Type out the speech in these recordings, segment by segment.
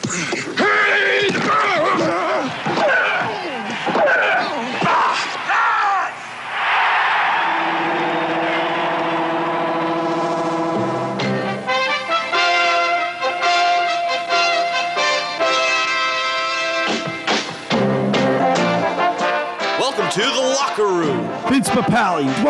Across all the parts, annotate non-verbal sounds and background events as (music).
one.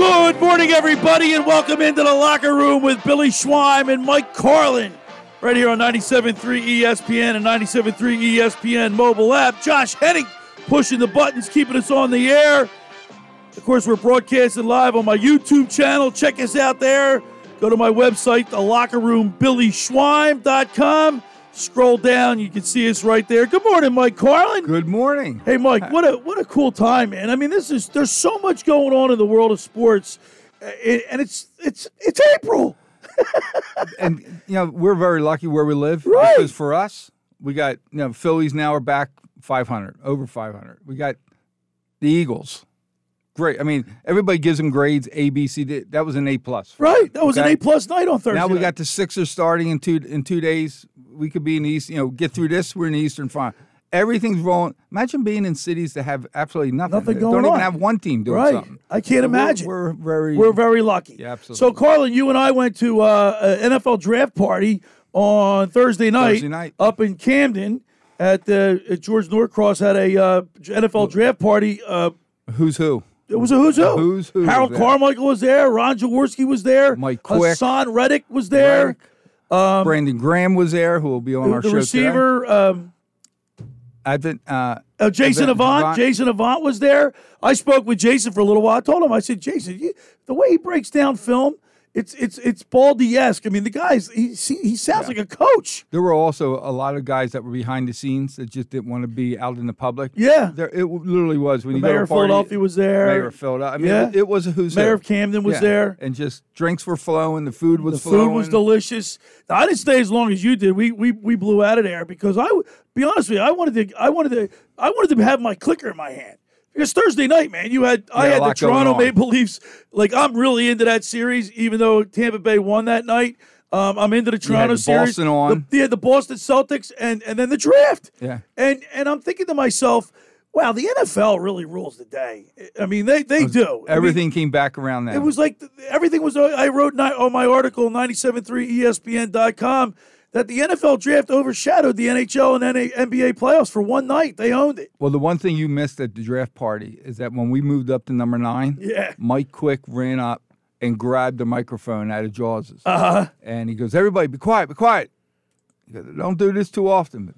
Good morning, everybody, and welcome into the locker room with Billy Schweim and Mike Carlin. Right here on 97.3 ESPN and 97.3 ESPN mobile app. Josh Henning pushing the buttons, keeping us on the air. Of course, we're broadcasting live on my YouTube channel. Check us out there. Go to my website, the locker room, BillySchweim.com. Scroll down, you can see us right there. Good morning, Mike Carlin. Good morning. Hey, Mike, what a what a cool time, man. I mean, this is there's so much going on in the world of sports, uh, and it's it's it's April. (laughs) And you know, we're very lucky where we live Right. because for us, we got you know, Phillies now are back 500, over 500. We got the Eagles. Great. I mean, everybody gives them grades A, B, C. D. That was an A plus. Right, that was an A plus night on Thursday. Now we night. got the Sixers starting in two in two days. We could be in the East. You know, get through this. We're in the Eastern Final. Everything's rolling. Imagine being in cities that have absolutely nothing. Nothing They going Don't on. even have one team doing right. something. I can't So we're- imagine. We're, very. We're very lucky. Yeah, absolutely. So, Carlin, you and I went to uh, an NFL draft party on Thursday night, Thursday night. up in Camden at the at George Norcross had a uh, NFL draft party. Uh, who's who? It was a who's who. Who's who Harold was there? Carmichael was there. Ron Jaworski was there. Mike Quick. Haason Reddick was there. Brandon Graham was there, who will be on our the show receiver. Um, today. Advent. Uh, Uh, Jason Avant- Avant, Avant. Jason Avant was there. I spoke with Jason for a little while. I told him, I said, Jason, you, the way he breaks down film, it's it's it's Baldy esque. I mean, the guy's he he sounds like a coach. there were also a lot of guys that were behind the scenes that just didn't want to be out in the public. Yeah, There, it literally was when the you mayor of Philadelphia was there. Mayor of Philadelphia. I mean, Yeah. it, it was a who's Mayor who. of Camden was Yeah. there. and just drinks were flowing. The food was The flowing. food was delicious. Now, I didn't stay as long as you did. We we we blew out of there because I be honest with you, I wanted to I wanted to I wanted to have my clicker in my hand. Because Thursday night, man, you had I had the Toronto. Maple Leafs. Like I'm really into that series, even though Tampa Bay won that night. Um, I'm into the Toronto the series. Boston on. The, yeah, the Boston Celtics, and and then the draft. Yeah. and and I'm thinking to myself, wow, the NFL really rules the day. I mean, they they do I mean, Everything came back around that. it was like everything was. I wrote on my article, 973ESPN.com, that the NFL draft overshadowed the NHL and NA- NBA playoffs for one night. They owned it. well, the one thing you missed at the draft party is that when we moved up to number nine, Yeah. Mike Quick ran up and grabbed the microphone out of Jaws's. Uh huh. And he goes, Everybody, be quiet, be quiet. He goes, Don't do this too often.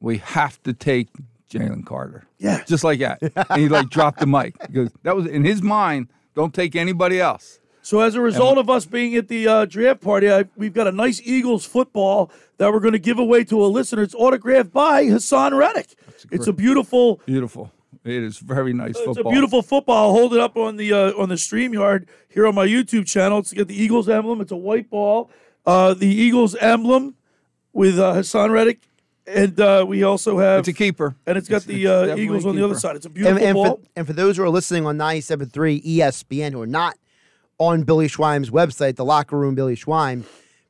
We have to take Jalen Carter. Yeah. Just like that. and he like dropped the mic. He goes, That was in his mind, don't take anybody else. So as a result of us being at the uh, draft party, I, we've got a nice Eagles football that we're going to give away to a listener. It's autographed by Haason Reddick. It's a beautiful. Beautiful. It is very nice It's football. a beautiful football. I'll hold it up on the uh, on the StreamYard here on my YouTube channel. It's got the Eagles emblem. It's a white ball. Uh, the Eagles emblem with uh, Haason Reddick, and uh, we also have It's a keeper. and it's got It's- the it's uh, definitely Eagles on the other keeper. side. It's a And, beautiful and, ball. for, and for those who are listening on 97.3 ESPN who are not on Billy Schweim's website, the locker room Billy Schweim,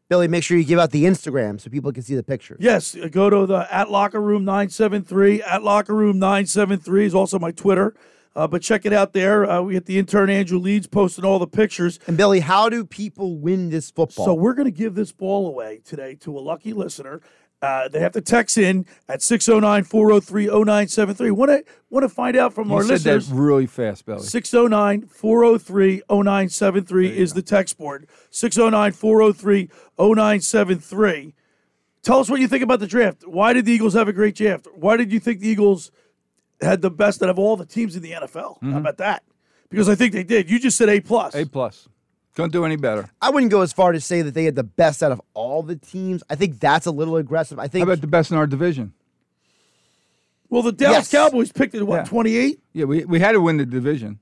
Billy, make sure you give out the Instagram so people can see the pictures. Yes, go to the at locker room nine seven three. At locker room nine seven three is also my Twitter. Uh, but check it out there. Uh, we get the intern Andrew Leeds posting all the pictures. And Billy, how do people win this football? So we're going to give this ball away today to a lucky listener. Uh, they have to text in at 609-403-0973. Want to want to find out from You our said listeners. that really fast, Belly. 609-403-0973 is the text board. 609-403-0973. Tell us what you think about the draft. Why did the Eagles have a great draft? Why did you think the Eagles had the best out of all the teams in the NFL? How about that? Because I think they did. You just said A plus. A plus. Couldn't do any better. I wouldn't go as far to say that they had the best out of all the teams. I think that's a little aggressive. I think. How think about the best in our division? Well, the Dallas Yes. Cowboys picked it, what, Yeah. 28? Yeah, we, we had to win the division.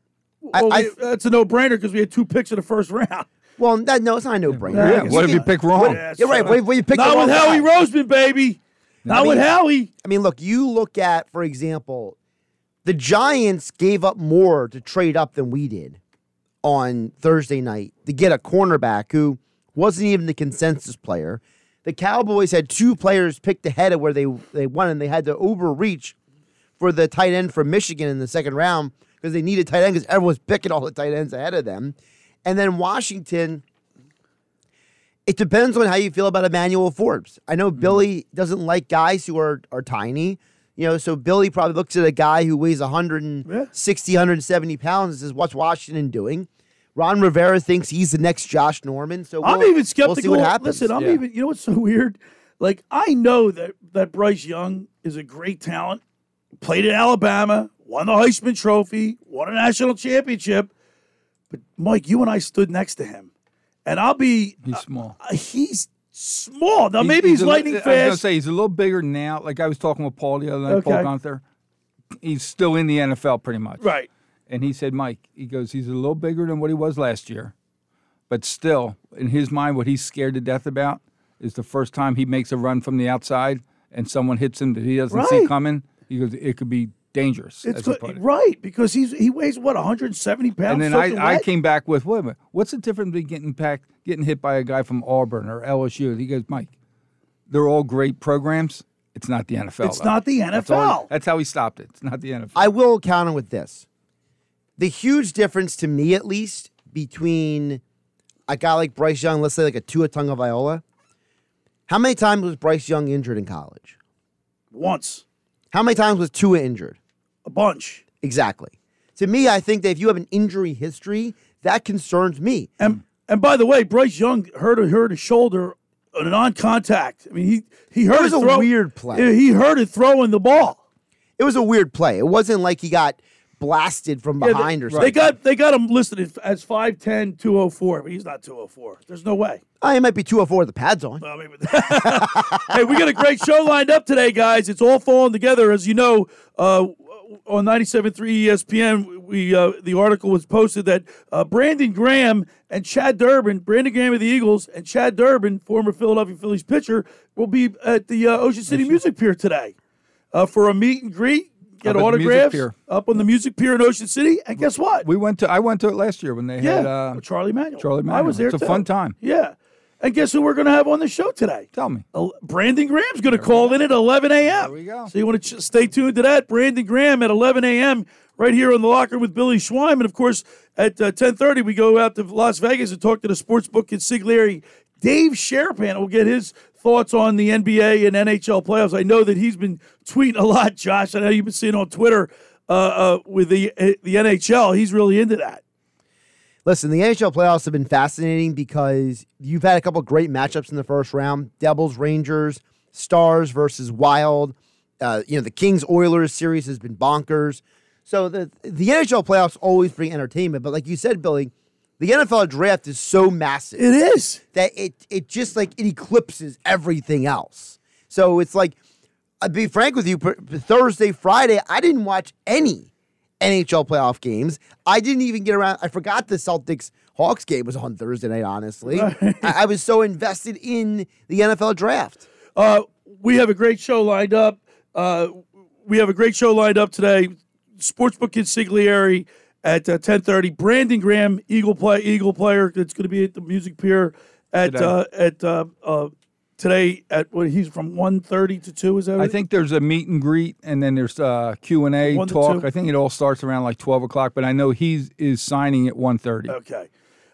I- Well, I- we- that's a no brainer because we had two picks in the first round. Well, that, no, it's not a no-brainer. Yeah, Yeah, what if you you pick wrong? Yeah, You're right. so- When, when you pick Not the with Howie guy. Roseman, baby. Not I with Howie. I mean, look, you look at, for example, the Giants gave up more to trade up than we did on Thursday night to get a cornerback who wasn't even the consensus player. The Cowboys had two players picked ahead of where they they won, and they had to overreach for the tight end from Michigan in the second round because they needed tight end because everyone's picking all the tight ends ahead of them. And then Washington, it depends on how you feel about Emmanuel Forbes. I know mm-hmm. Billy doesn't like guys who are are tiny. You know, so Billy probably looks at a guy who weighs 160, 170 pounds and says, What's Washington doing? Ron Rivera thinks he's the next Josh Norman. So I'm even skeptical. We'll see what happens. Listen, I'm Yeah. even. You know what's so (laughs) weird? Like I know that that Bryce Young is a great talent. Played at Alabama, won the Heisman Trophy, won a national championship. But Mike, you and I stood next to him, and I'll be. He's small. uh, he's small now. He- Maybe he's, lightning li- lightning I was gonna say he's a little bigger now. Like I was talking with Paul the other night, Paul Gunther. He's still in the NFL pretty much. right. And he said, Mike, he goes, he's a little bigger than what he was last year. But still, in his mind, what he's scared to death about is the first time he makes a run from the outside and someone hits him that he doesn't see coming. He goes, it could be dangerous. It's as he good, put it. right because he's he weighs what 170 pounds. And then I, I came back with, wait a minute, what's the difference between getting packed, getting hit by a guy from Auburn or LSU? He goes, Mike, they're all great programs. It's not the NFL. It's though." not the That's, all- NFL. that's how he stopped it. It's not the NFL. I will counter with this. The huge difference to me, at least, between a guy like Bryce Young, let's say like a Tua Tagovailoa. How many times was Bryce Young injured in college? Once How many times was Tua injured? a bunch. Exactly. To me, I think that if you have an injury history, that concerns me. And and by the way, Bryce Young hurt hurt his shoulder on non-contact. I mean, he he hurt It was a throw- weird play. He hurt it throwing the ball. It was a weird play. It wasn't like he got blasted from Yeah, behind they, or They something. got they got him listed as- as 5'10", 204, but he's not 204. There's no way. Oh, he might be 204 with the pads on. I mean, (laughs) hey, we got a great show lined up today, guys. It's all falling together, as you know. Uh, on 97.3 ESPN, we uh, the article was posted that uh, Brandon Graham and Chad Durbin, Brandon Graham of the Eagles, and Chad Durbin, former Philadelphia Phillies pitcher, will be at the uh, Ocean City Music Pier today uh, for a meet and greet. Get Up at the Music autographs up on the Music Pier in Ocean City, and guess what? we went to, I went to it last year when they yeah, had, uh, Charlie Manuel. Charlie Manuel. I was there. It's a fun time. Yeah, and guess who we're going to have on the show today? tell me. Brandon Graham's going to call in at 11 a.m. There we go. So you want to ch- stay tuned to that. Brandon Graham at 11 a.m. right here on the locker room with Billy Schweim. And of course, at uh, 10:30 we go out to Las Vegas and talk to the sportsbook consigliere Dave Sharapan. We'll get his thoughts on the NBA and NHL playoffs. I know that he's been tweeting a lot, Josh. I know you've been seeing on Twitter uh, uh, with the uh, the NHL. He's really into that. Listen, the NHL playoffs have been fascinating because you've had a couple great matchups in the first round: Devils, Rangers, Stars versus Wild. Uh, you know, the Kings Oilers series has been bonkers. So the the NHL playoffs always bring entertainment, but like you said, Billy, the NFL draft is so massive It is. that it it just like it eclipses everything else. So it's like, I'll be frank with you, Thursday, Friday, I didn't watch any NHL playoff games. I didn't even get around. I forgot the Celtics Hawks game was on Thursday night. Honestly, I, I was so invested in the NFL draft. Uh, we have a great show lined up. Uh, we have a great show lined up today. Sportsbook consigliere at uh, ten thirty. Brandon Graham, Eagle play Eagle player. That's going to be at the Music Pier at Today. uh, at uh, uh, today at what he's from one thirty to two. Is that? I think there's a meet and greet, and then there's uh, Q and A One talk. I think it all starts around like twelve o'clock, but I know he is signing at 1.30. Okay.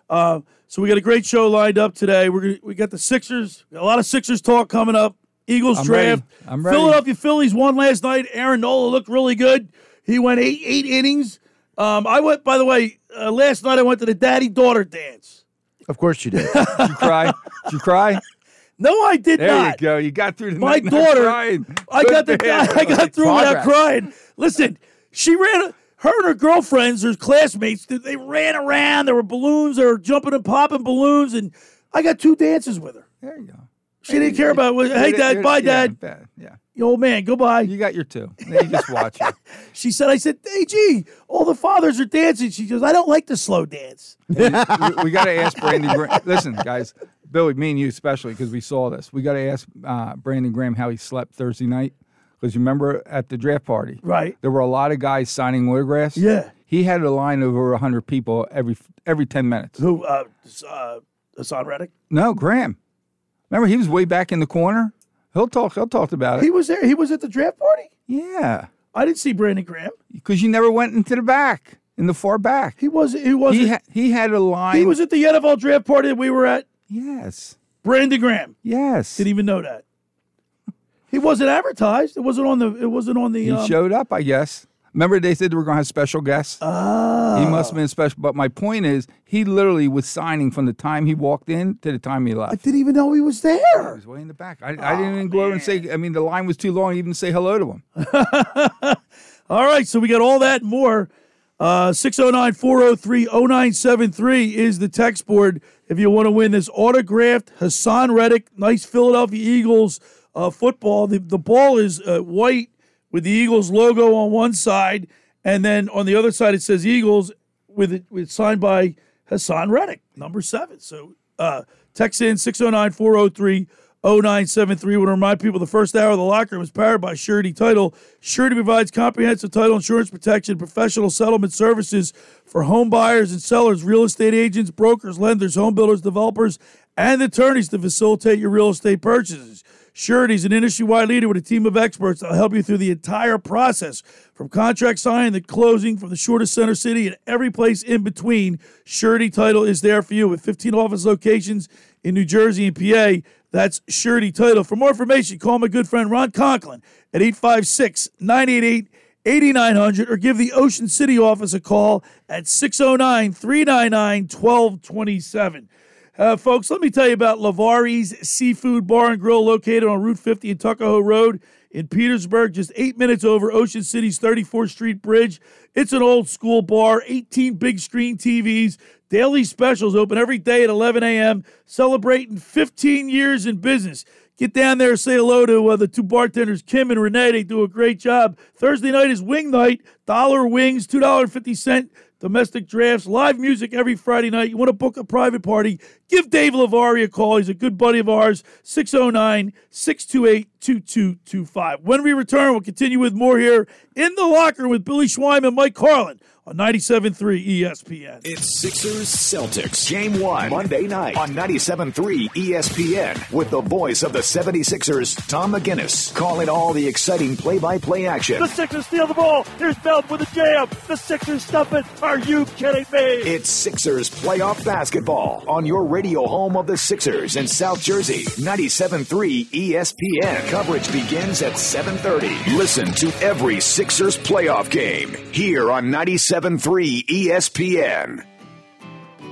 Uh, so we got a great show lined up today. We're gonna, we got the Sixers. A lot of Sixers talk coming up. Eagles I'm draft. ready. I'm ready. Philadelphia Phillies won last night. Aaron Nola looked really good. He went eight eight innings. Um, I went. By the way, uh, last night I went to the daddy daughter dance. Of course you did. (laughs) Did you cry? Did you cry? No, I did There not. There you go. You got through the My night daughter. crying. I got the man. I got through without Progress. crying. Listen, she ran. Her and her girlfriends, her classmates, they- ran around. There were balloons. They were jumping and popping balloons, and I got two dances with her. There you go. She didn't care about. What, hey, Dad. Bye, Dad. Yeah. Old man. Goodbye. You got your two. You just watch it. (laughs) She said. I said, Hey, gee, all the fathers are dancing. She goes, I don't like the slow dance. we, we got to ask Brandon. Gra- Listen, guys, Billy, me and you especially, because we saw this. We got to ask uh, Brandon Graham how he slept Thursday night. Because you remember at the draft party, Right. There were a lot of guys signing autographs. Yeah. He had a line of over hundred people every every ten minutes. Who? Uh, uh, Haason Reddick. No, Graham. Remember, he was way back in the corner. He'll talk. He'll talk about it. He was there. He was at the draft party. yeah, I didn't see Brandon Graham. because you never went into the back, in the far back. He was. He was. He ha- he had a line. He was at the NFL draft party that we were at. yes, Brandon Graham. yes. Didn't even know that. He wasn't advertised. It wasn't on the. It wasn't on the. He um, showed up, I guess. Remember, they said they were going to have special guests. Ah. He must have been special. But my point is, he literally was signing from the time he walked in to the time he left. I didn't even know he was there. He was way in the back. I, I didn't even go over and say. I mean, the line was too long. to Even say hello to him. (laughs) All right, so we got all that and more. Uh, 609 403 0973 is the text board if you want to win this autographed Haason Reddick, nice Philadelphia Eagles uh, football. The, the ball is uh, white with the Eagles logo on one side, and then on the other side it says Eagles with it with signed by Haason Reddick, number seven. So uh, text in 609 403 0973. Want to remind people the first hour of the locker room is powered by Surety Title. Surety provides comprehensive title insurance protection, professional settlement services for home buyers and sellers, real estate agents, brokers, lenders, home builders, developers, and attorneys to facilitate your real estate purchases. Surety is an industry wide leader with a team of experts that will help you through the entire process from contract signing to closing, from the shortest center city and every place in between. Surety Title is there for you with 15 office locations in New Jersey and PA. That's Surety Title. For more information, call my good friend Ron Conklin at 856 988 8900 or give the Ocean City office a call at 609 399 1227. Uh, folks, let me tell you about Lavari's Seafood Bar and Grill located on Route 50 in Tuckahoe Road in Petersburg, just eight minutes over Ocean City's 34th Street Bridge. It's an old school bar, 18 big screen TVs, daily specials open every day at 11 a.m., celebrating 15 years in business. Get down there, say hello to uh, the two bartenders, Kim and Renee. They do a great job. Thursday night is wing night, dollar wings, $2.50 domestic drafts, live music every Friday night. You want to book a private party? Give Dave Lavari a call. He's a good buddy of ours. 609 628 2225. When we return, we'll continue with more here in the locker with Billy Schweim and Mike Carlin on 97.3 ESPN. It's Sixers Celtics. Game one, Monday night on 97.3 ESPN with the voice of the 76ers, Tom McGinnis, calling all the exciting play by play action. The Sixers steal the ball. Here's Belt with a jam. The Sixers stuff it. Are you kidding me? It's Sixers playoff basketball on your radio home of the Sixers in South Jersey. 97.3 ESPN. Coverage begins at 7.30. Listen to every Sixers playoff game here on 97.3 ESPN.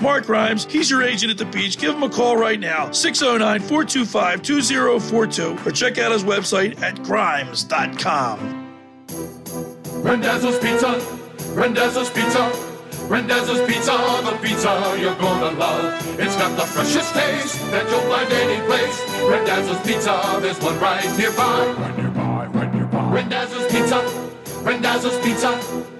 Mark Rhymes, he's your agent at the beach. Give him a call right now, 609 425 2042, or check out his website at grimes.com. Rendezvous Pizza, Rendezvous Pizza, Rendezvous Pizza, the pizza you're gonna love. It's got the freshest taste that you'll find any place. Rendezvous Pizza, there's one right nearby. Right nearby, right nearby. Rendezvous Pizza, Rendezvous Pizza.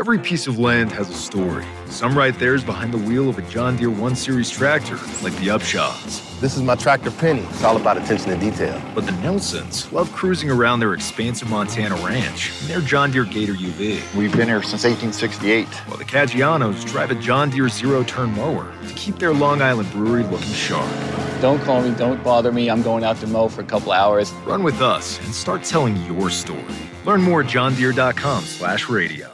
Every piece of land has a story. Some right there is behind the wheel of a John Deere 1 Series tractor, like the Upshaws. This is my tractor Penny. It's all about attention to detail. But the Nelsons love cruising around their expansive Montana ranch in their John Deere Gator UV. We've been here since 1868. While the Caggianos drive a John Deere zero turn mower to keep their Long Island brewery looking sharp. Don't call me, don't bother me. I'm going out to mow for a couple hours. Run with us and start telling your story. Learn more at johndeere.com slash radio.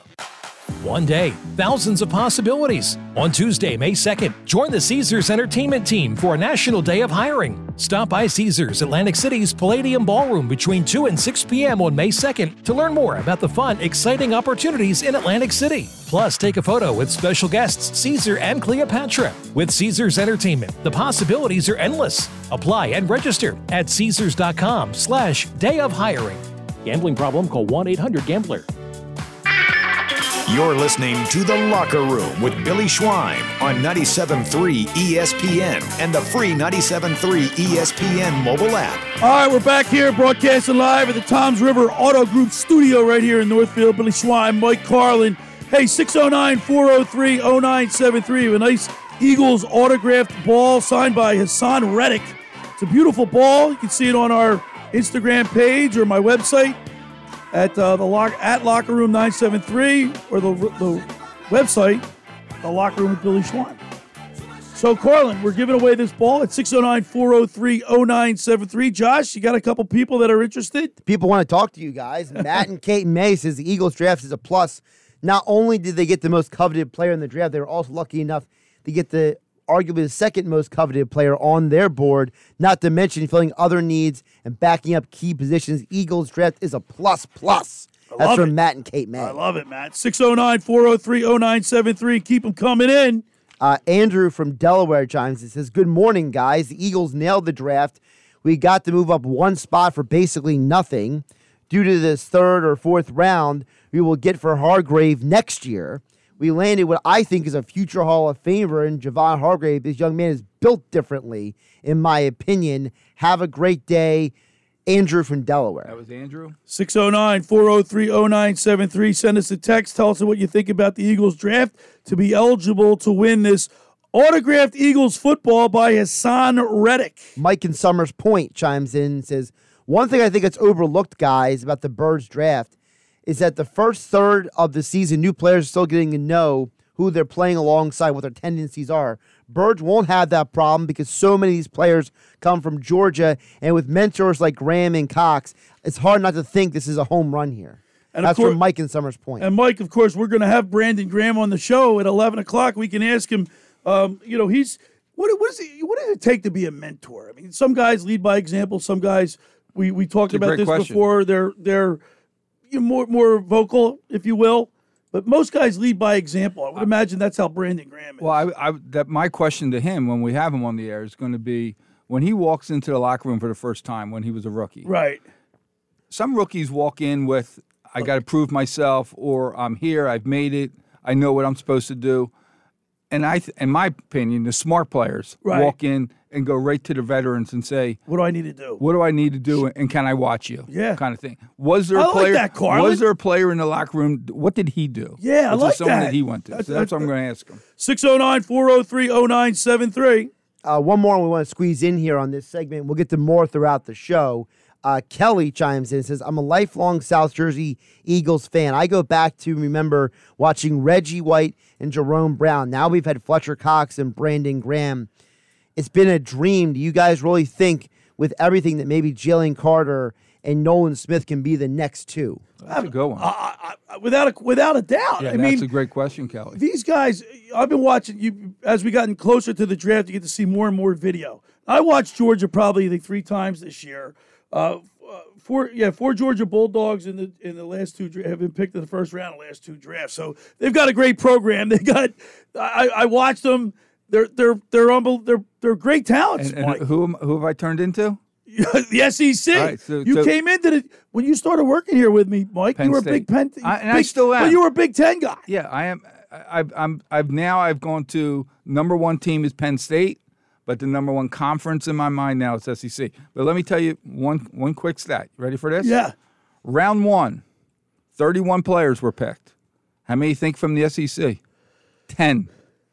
One day, thousands of possibilities. On Tuesday, May 2nd, join the Caesars Entertainment Team for a National Day of Hiring. Stop by Caesars Atlantic City's Palladium Ballroom between 2 and 6 p.m. on May 2nd to learn more about the fun, exciting opportunities in Atlantic City. Plus, take a photo with special guests Caesar and Cleopatra. With Caesars Entertainment, the possibilities are endless. Apply and register at Caesars.com slash day of hiring. Gambling problem? Call 1-800-GAMBLER. You're listening to The Locker Room with Billy Schweim on 97.3 ESPN and the free 97.3 ESPN mobile app. All right, we're back here broadcasting live at the Toms River Auto Group studio right here in Northfield. Billy Schweim, Mike Carlin. Hey, 609 403 0973. A nice Eagles autographed ball signed by Haason Reddick. It's a beautiful ball. You can see it on our Instagram page or my website at uh, the lock at locker room 973 or the, the website the locker room with billy schweim so carlin we're giving away this ball at 609-403-0973 josh you got a couple people that are interested People want to talk to you guys. (laughs) Matt and Kate May says the Eagles draft is a plus. Not only did they get the most coveted player in the draft, they were also lucky enough to get the arguably the second most coveted player on their board, not to mention filling other needs and backing up key positions. Eagles draft is a plus plus. That's from it. Matt and Kate May. i love it matt 609-403-0973 keep them coming in Uh, Andrew from Delaware chimes in says, Good morning, guys. The Eagles nailed the draft. We got to move up one spot for basically nothing. Due to this third or fourth round, we will get for Hargrave next year. We landed what I think is a future Hall of Famer in Javon Hargrave. This young man is built differently, in my opinion. Have a great day. Andrew from Delaware. That was Andrew. 609-403-0973 send us a text tell us what you think about the eagles draft to be eligible to win this autographed eagles football by haason reddick Mike in Summers Point chimes in and says, One thing I think that's overlooked, guys, about the Birds draft is that the first third of the season, new players are still getting to know who they're playing alongside, what their tendencies are. Burge won't have that problem because so many of these players come from Georgia, and with mentors like Graham and Cox, it's hard not to think this is a home run here. And of That's course- from Mike and Summers Point. And Mike, of course, we're going to have Brandon Graham on the show at eleven o'clock. We can ask him. Um, you know, he's what? What is it? What does it take to be a mentor? I mean, some guys lead by example. Some guys we we talked about this question. before. They're they're you know, more more vocal, if you will. But most guys lead by example. I would imagine that's how Brandon Graham is. Well, I, I, that my question to him when we have him on the air is going to be when he walks into the locker room for the first time when he was a rookie. right. Some rookies walk in with, "I got to prove myself," or "I'm here, I've made it, I know what I'm supposed to do." And I, th- in my opinion, the smart players Right. walk in and go right to the veterans and say, What do I need to do? "What do I need to do, and can I watch you?" Yeah. kind of thing. Was there I a like player? that, was there a player in the locker room? What did he do? Yeah, I Was there like someone that. that he went to. That's- so that's what I'm going to ask him. 609 403 0973. Uh, one more we want to squeeze in here on this segment. We'll get to more throughout the show. Uh, Kelly chimes in and says, I'm a lifelong South Jersey Eagles fan. I go back to remember watching Reggie White and Jerome Brown. Now we've had Fletcher Cox and Brandon Graham. It's been a dream. Do you guys really think, with everything, that maybe Jalen Carter and Nolan Smith can be the next two? That's a good one. Without a, without a doubt. yeah, I that's mean, a great question, Kelly. these guys, I've been watching you as we gotten closer to the draft. You get to see more and more video. I watched Georgia probably I think three times this year. Uh, uh, four yeah four Georgia Bulldogs in the in the last two dra- have been picked in the first round of the last two drafts. So they've got a great program. (laughs) They got I, I watched them. They're they're they're unbel- they're they're great talents. And, and who am- who have I turned into? (laughs) the SEC. Right, so- you so- came into the when you started working here with me, Mike. Penn you were a big Penn. I- and I still am. But you were a Big Ten guy. Yeah, I am. I, I've, I'm. I've now. I've gone to number one team is Penn State, but the number one conference in my mind now is SEC. But let me tell you one one quick stat. You ready for this? Yeah. Round one, 31 players were picked. How many think from the SEC? Ten.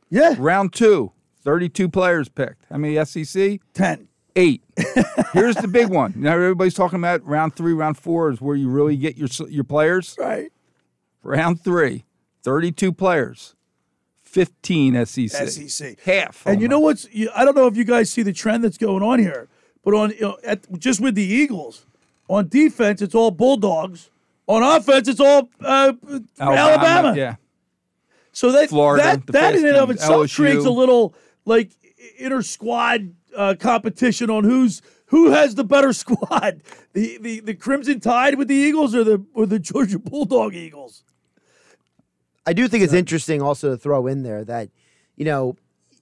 Yeah. Round two, 32 players picked. How many SEC? Ten. Eight. (laughs) Here's the big one. Now everybody's talking about round three, round four is where you really get your your players. Right. Round three, 32 players, 15 SEC. SEC. Half. And you know what's? You, I don't know if you guys see the trend that's going on here, but on you know, at, just with the Eagles, on defense it's all Bulldogs. On offense, it's all uh, Alabama. Yeah. So that Florida, that, that in and of itself LSU. creates a little like inter squad uh, competition on who's who has the better (laughs) squad, the, the the Crimson Tide with the Eagles or the or the Georgia Bulldog Eagles. I do think it's interesting also to throw in there that, you know,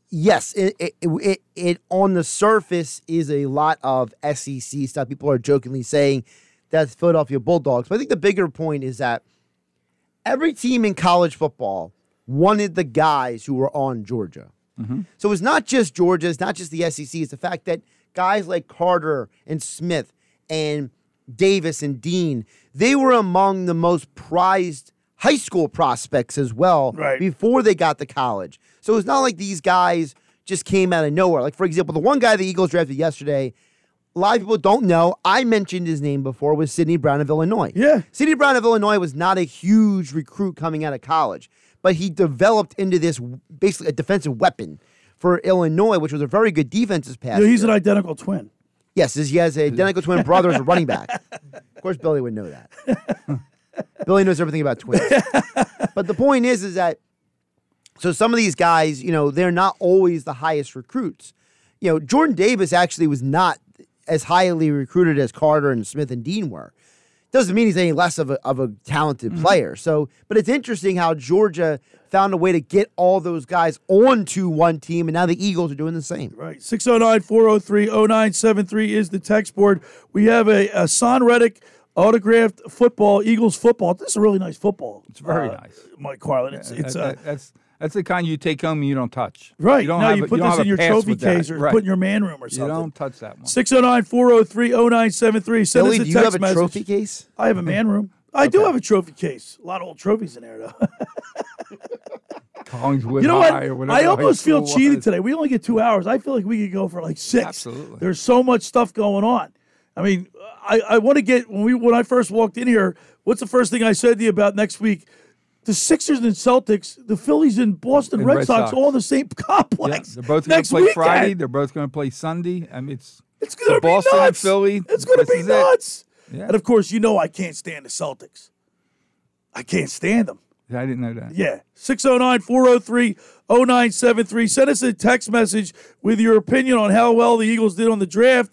yes, it it, it it on the surface is a lot of SEC stuff. People are jokingly saying that's Philadelphia Bulldogs, but I think the bigger point is that every team in college football wanted the guys who were on Georgia. Mm-hmm. So it's not just Georgia, it's not just the SEC, it's the fact that guys like Carter and Smith and Davis and Dean, they were among the most prized high school prospects as well Right. before they got to college. So it's not like these guys just came out of nowhere. Like, for example, the one guy the Eagles drafted yesterday, a lot of people don't know. I mentioned his name before was Sidney Brown of Illinois. Yeah. Sidney Brown of Illinois was not a huge recruit coming out of college, but he developed into this basically a defensive weapon for Illinois, which was a very good defense this past You he's year. an identical twin. Yes, he has an identical twin brother as a running back. (laughs) Of course, Billy would know that. (laughs) Billy knows everything about twins. (laughs) but the point is, is that so some of these guys, you know, they're not always the highest recruits. You know, Jordan Davis actually was not as highly recruited as Carter and Smith and Dean were. Doesn't mean he's any less of a, of a talented mm-hmm. player. So, but it's interesting how Georgia found a way to get all those guys onto one team, and now the Eagles are doing the same. Right. 609 403 0973 is the text board. We have a, Haason Reddick autographed football, Eagles football. This is a really nice football. It's very uh, nice. Mike Carlin. It's, it's That- uh, that's that's the kind you take home and you don't touch. right. You don't now have you put don't this in your trophy case or Right. put in your man room or something. You don't touch that one. 609 403 0973. Send Billy, us a do you text have a message. trophy case? I have a man room. I do have a trophy case. A lot of old trophies in there, though. (laughs) Collingswood you know what? High or whatever I almost feel cheated was. today. We only get two hours. I feel like we could go for like six. Absolutely. There's so much stuff going on. I mean, I, I want to get when we when I first walked in here. What's the first thing I said to you about next week? The Sixers and Celtics, the Phillies and Boston And Red, Red Sox, Sox. all in the same (laughs) Yeah, complex. they're both going next to play weekend. Friday. They're both going to play Sunday. I mean, it's It's going to be Boston and nuts. Philly. It's going to be nuts. Yeah. And of course, you know I can't stand the Celtics. I can't stand them. I didn't know that. Yeah. 609 403 0973. Send us a text message with your opinion on how well the Eagles did on the draft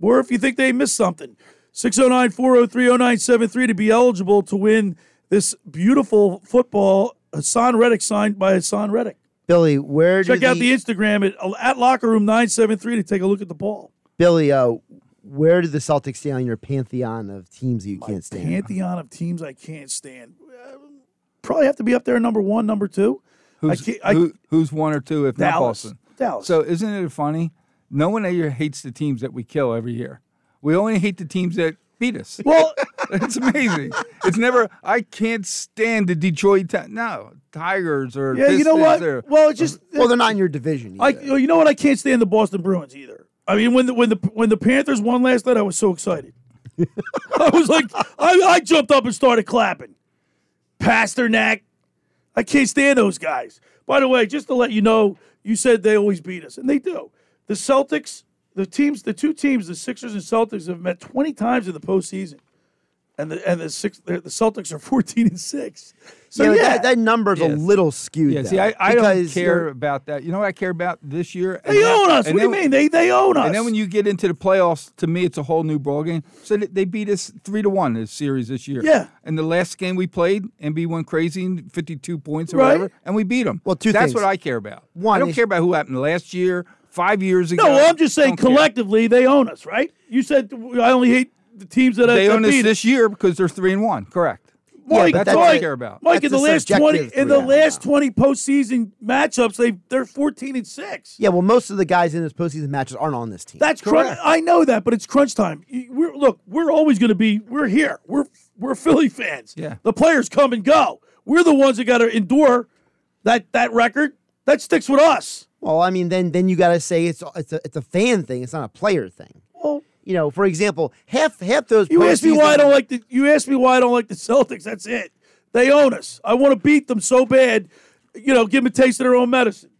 or if you think they missed something. 609 403 0973 to be eligible to win this beautiful football Haason Reddick signed by Haason Reddick. Billy, where Check do out the Instagram at, at locker room 973 to take a look at the ball. Billy, uh, where do the Celtics stand on your pantheon of teams that you can't stand? Pantheon of teams I can't stand. Uh, Probably have to be up there number one, number two. Who's, I I, who, who's one or two if not Dallas. Boston? Dallas. So isn't it funny? No one here hates the teams that we kill every year. We only hate the teams that beat us. Well, (laughs) it's amazing. It's never. I can't stand the Detroit. Ti- no Tigers or yeah, you know Pistons what? or- Well, it's just Well, they're not in your division. I, you know what? I can't stand the Boston Bruins either. I mean, when the when the when the Panthers won last night, I was so excited. (laughs) I was like, I, I jumped up and started clapping. Pastrnak, I can't stand those guys. By the way, just to let you know, you said they always beat us, and they do. The Celtics, the teams, the two teams, the Sixers and Celtics, have met twenty times in the postseason, and the and the six the the Celtics are (laughs) fourteen and six. So Yeah, yeah, that, that number's a little skewed. Yeah, see, I, I don't care about that. You know what I care about this year? they own us. and What do you mean? They they own us. And then when you get into the playoffs, to me, it's a whole new ballgame. So they- they beat us three to one this series this year. Yeah. And the last game we played, Embiid went crazy, and 52 points or Right. whatever, and we beat them. Well, two That's things. what I care about. One I don't care about who happened last year, five years ago. no, well, I'm just saying Don't care. collectively they own us, right? You said I only hate the teams that They that own us beat this year because they're three and one. Correct. Mike, that's that's what I care about. Mike, in the last twenty, in the three, I don't last know. twenty postseason matchups, they they're fourteen and six. Yeah, well, most of the guys in this postseason matches aren't on this team. That's crunch. I know that, but it's crunch time. We're, look, we're always going to be. We're here. We're we're Philly fans. Yeah. The players come and go. We're the ones that got to endure that that record. That sticks with us. Well, I mean, then then you got to say it's it's a it's a fan thing. It's not a player thing. Well, You know, for example, half half those. you asked me why I don't like the. You asked me why I don't like the Celtics. That's it. They own us. I want to beat them so bad. You know, give them a taste of their own medicine.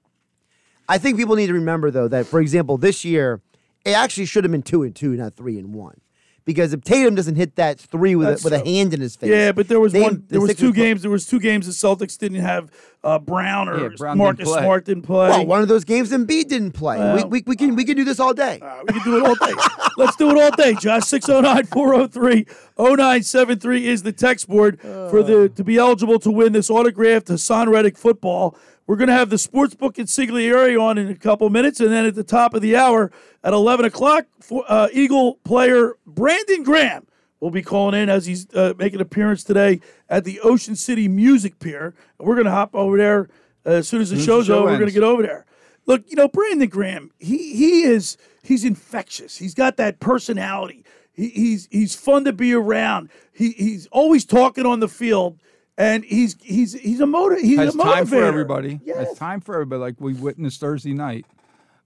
I think people need to remember though that, for example, this year it actually should have been two and two, not three and one, because if Tatum doesn't hit that three with That's a, with a hand in his face, Yeah, but there was they- one. the There was two put- games. There was two games the Celtics didn't have uh, Brown or Yeah, Brown didn't Marcus play. Smart didn't play. Well, one of those games Embiid didn't play. Well- we, we, we can we can do this all day. Uh, we can do it all day. (laughs) Let's do it all day, Josh. 609 403 0973 is the text board for the to be eligible to win this autographed Haason Reddick football. We're going to have the sportsbook consigliere on in a couple minutes, and then at the top of the hour at 11 o'clock, for, uh, Eagle player Brandon Graham will be calling in as he's uh, making an appearance today at the Ocean City Music Pier. And we're going to hop over there uh, as soon as the Soon as the show's show over. We're going to get over there. Look, you know, Brandon Graham, he he is he's infectious. He's got that personality. He, he's he's fun to be around. He he's always talking on the field, and he's he's he's a motor. He's has a time for everybody. Yes. Has time for everybody, like we witnessed Thursday night.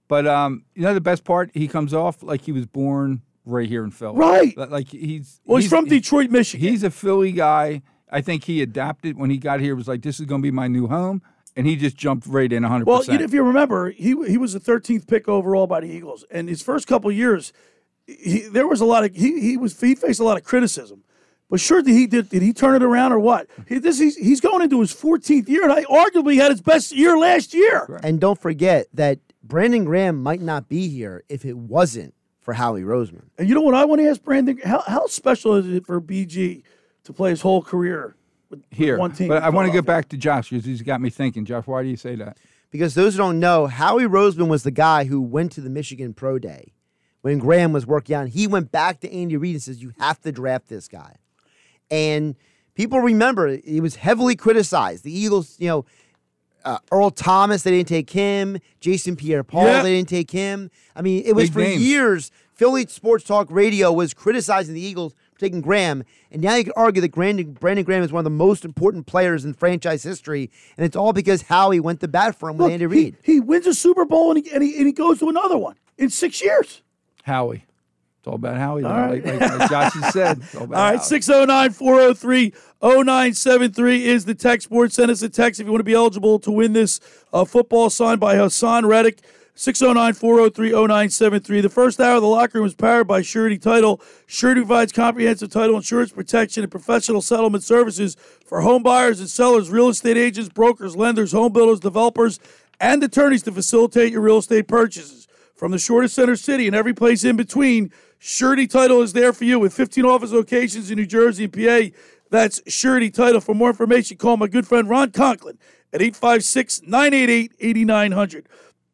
But um, you know the best part, he comes off like he was born right here in Philly. Right. Like he's Well, he's, from Detroit, Michigan. He's a Philly guy. I think he adapted when he got here. Was like, this is going to be my new home, and he just jumped right in 100. Well, you percent know, if you remember, he he was the 13th pick overall by the Eagles, and his first couple of years, he, there was a lot of he he was he faced a lot of criticism. But sure, did he did, did he turn it around or what? He, this he's, he's going into his 14th year, and I arguably had his best year last year. And don't forget that Brandon Graham might not be here if it wasn't for Howie Roseman. And you know what I want to ask Brandon? How, how special is it for BG to play his whole career with, with here. one team? But I want to Philadelphia? get back to Josh because he's got me thinking. Josh, why do you say that? Because those who don't know, Howie Roseman was the guy who went to the Michigan Pro Day when Graham was working on. He went back to Andy Reid and says, "You have to draft this guy." And people remember he was heavily criticized. The Eagles, you know, uh, Earl Thomas, they didn't take him. Jason Pierre-Paul, Yeah. they didn't take him. I mean, it was Big for names. years. Philly Sports Talk Radio was criticizing the Eagles for taking Graham, and now you could argue that Brandon, Brandon Graham is one of the most important players in franchise history, and it's all because Howie went to bat for him with Look, Andy he, Reid. he wins a Super Bowl and he, and, he, and he goes to another one in six years. Howie. It's all about Howie. All right. Like, like, like Josh has said. All (laughs) right, Howie. 609 403 0973 is the text board. Send us a text if you want to be eligible to win this uh, football signed by Haason Reddick. 609 403 0973. The first hour of the locker room is powered by Surety Title. Surety provides comprehensive title insurance protection and professional settlement services for home buyers and sellers, real estate agents, brokers, lenders, home builders, developers, and attorneys to facilitate your real estate purchases. From the shortest center city and every place in between, Surety Title is there for you with 15 office locations in New Jersey and PA. That's Surety Title. For more information, call my good friend Ron Conklin at 856 988 8900.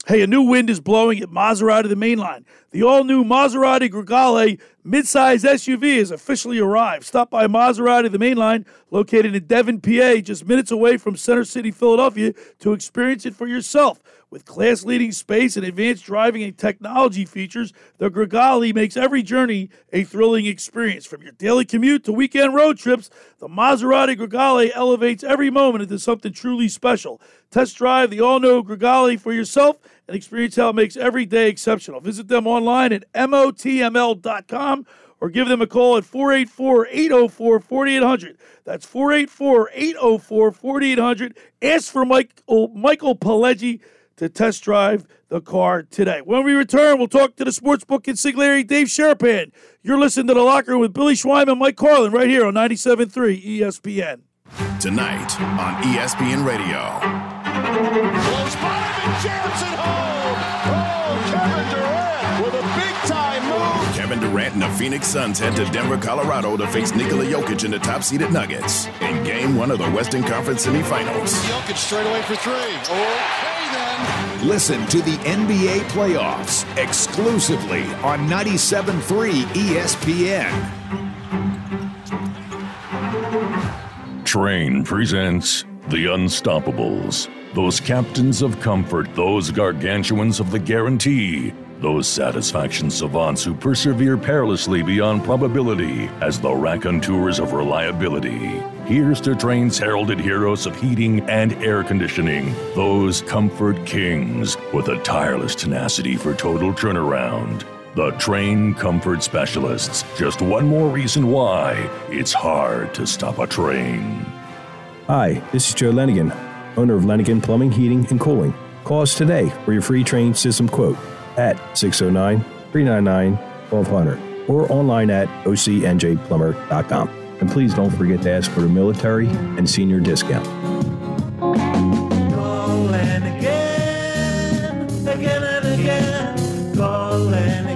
Hey, a new wind is blowing at Maserati the main line. The all new Maserati Gregale midsize SUV has officially arrived. Stop by Maserati the main line, located in Devon, PA, just minutes away from Center City, Philadelphia, to experience it for yourself. With class leading space and advanced driving and technology features, the Gregale makes every journey a thrilling experience. From your daily commute to weekend road trips, the Maserati Gregale elevates every moment into something truly special. Test drive the all new Gregale for yourself and experience how it makes every day exceptional. Visit them online at motml.com or give them a call at 484 804 4800. That's 484 804 4800. Ask for Michael, Michael Pileggi to test drive the car today. When we return, we'll talk to the sportsbook consigliere Dave Sharapan. You're listening to the locker room with Billy Schweim and Mike Carlin right here on 97.3 ESPN. Tonight on ESPN Radio. Close by and jams it home. Oh, Kevin Durant with a big time move. Kevin Durant and the Phoenix Suns head to Denver, Colorado to face Nikola Jokic and the top seeded Nuggets in game one of the Western Conference semifinals. Jokic straight away for three. Okay then. Listen to the NBA playoffs exclusively on 97.3 ESPN. Train presents The Unstoppables. Those captains of comfort, those gargantuans of the guarantee, those satisfaction savants who persevere perilously beyond probability as the raconteurs of reliability. Here's to Trane's heralded heroes of heating and air conditioning, those comfort kings with a tireless tenacity for total turnaround. The Trane Comfort Specialists. Just one more reason why it's hard to stop a Trane. Hi, this is Joe Lenigan, owner of Lenigan Plumbing, Heating, and Cooling. Call us today for your free Trane system quote at 609 399 1200 or online at ocnjplumber.com. And please don't forget to ask for the military and senior discount. Calling again, again and again. Again,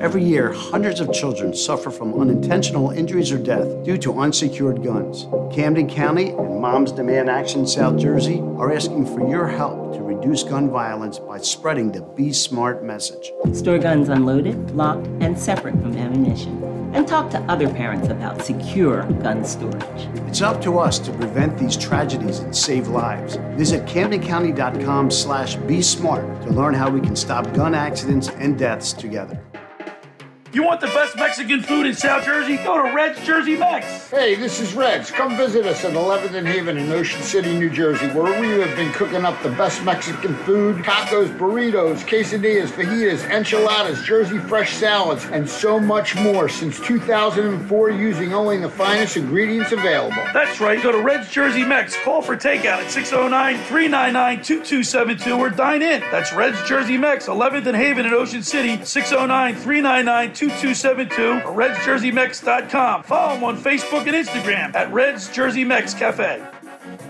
Every year, hundreds of children suffer from unintentional injuries or death due to unsecured guns. Camden County and Moms Demand Action South Jersey are asking for your help to reduce gun violence by spreading the Be Smart message. Store guns unloaded, locked, and separate from ammunition. And talk to other parents about secure gun storage. It's up to us to prevent these tragedies and save lives. Visit CamdenCounty.com slash Be Smart to learn how we can stop gun accidents and deaths together. You want the best Mexican food in South Jersey? Go to Red's Jersey Mex. Hey, this is Reds. Come visit us at 11th and Haven in Ocean City, New Jersey, where we have been cooking up the best Mexican food tacos, burritos, quesadillas, fajitas, enchiladas, Jersey fresh salads, and so much more since 2004 using only the finest ingredients available. That's right. Go to Red's Jersey Mex. Call for takeout at 609 399 2272 or dine in. That's Red's Jersey Mex, 11th and Haven in Ocean City, 609 399 2272 or redsjerseymex.com. Follow them on Facebook and Instagram at Red's Jersey Mex Cafe.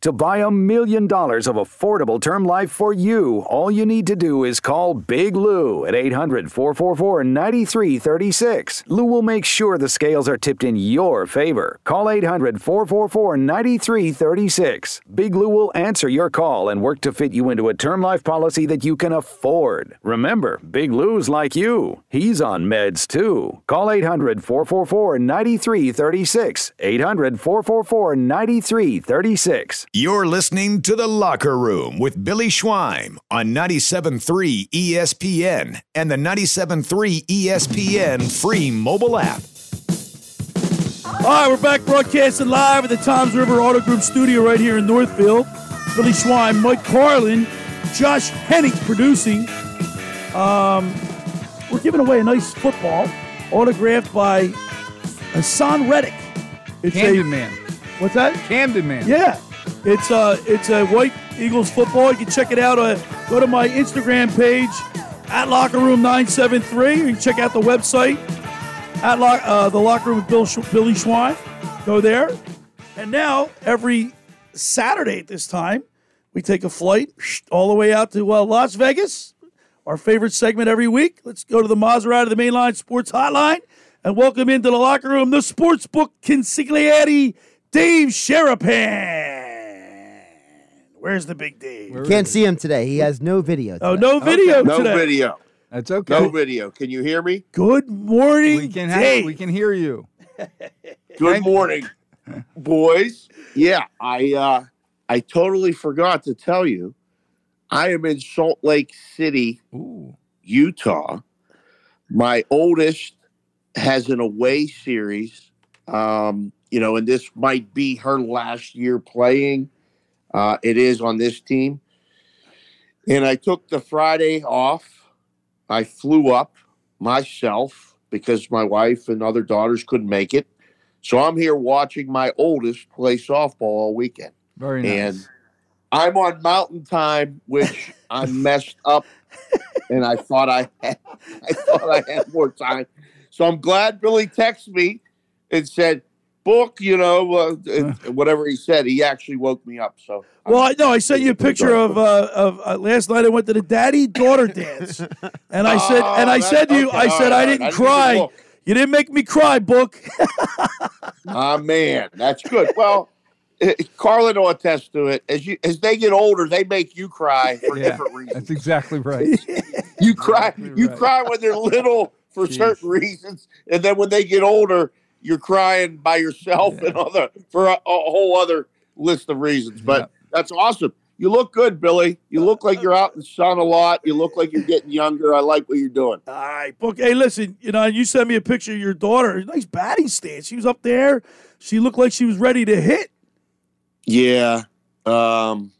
To buy a million dollars of affordable term life for you, all you need to do is call Big Lou at 800 444 9336. Lou will make sure the scales are tipped in your favor. Call 800 444 9336. Big Lou will answer your call and work to fit you into a term life policy that you can afford. Remember, Big Lou's like you. He's on meds too. Call 800 444 9336. 800 444 9336. You're listening to The Locker Room with Billy Schweim on 97.3 ESPN and the 97.3 ESPN free mobile app. All right, we're back broadcasting live at the Toms River Auto Group studio right here in Northfield. Billy Schweim, Mike Carlin, Josh Hennig producing. Um, we're giving away a nice football autographed by Haason Reddick. It's Camden a, Man. What's that? Camden Man. Yeah. It's uh it's a white Eagles football. You can check it out. Uh, go to my Instagram page at Locker Room 973. You can check out the website at uh, the Locker Room with Bill Sch- Billy Schweim. Go there. And now every Saturday at this time, we take a flight all the way out to uh, Las Vegas. Our favorite segment every week. Let's go to the Maserati, of the Mainline Sports Hotline, and welcome into the locker room the sportsbook consigliere, Dave Sharapan. Where's the big Dave? You can't see him today. He has no video. Oh, no video No today. video. That's okay. No video. Can you hear me? Good morning, We can have, we can hear you. (laughs) Good morning. (laughs) boys. Yeah, I uh, I totally forgot to tell you. I am in Salt Lake City, Utah. My oldest has an away series. Um, you know, and this might be her last year playing. Uh, it is on this team. And I took the Friday off. I flew up myself because my wife and other daughters couldn't make it. So I'm here watching my oldest play softball all weekend. Very nice. And I'm on mountain time, which (laughs) I'm messed up, and I thought I had, I thought I had more time. So I'm glad Billy texted me and said, "Book," you know, uh, whatever he said. He actually woke me up. So Well, I know I sent you a picture of uh, of uh, last night. I went to the daddy daughter dance, (laughs) and I said, and I Oh, said to you, okay, I said right, I didn't right. I didn't cry. You didn't make me cry, book. (laughs) Ah man, that's good. Well, Carlin will attest to it. As you as they get older, they make you cry for Yeah, different reasons. that's exactly right. (laughs) You cry, you cry when they're little for certain reasons, and then when they get older, you're crying by yourself and other for a, a whole other list of reasons. But that's awesome. You look good, Billy. You look like you're out in the sun a lot. You look like you're getting younger. I like what you're doing. All right, book. Hey, listen, you know, you sent me a picture of your daughter. Nice batting stance. She was up there. She looked like she was ready to hit. Yeah. Um,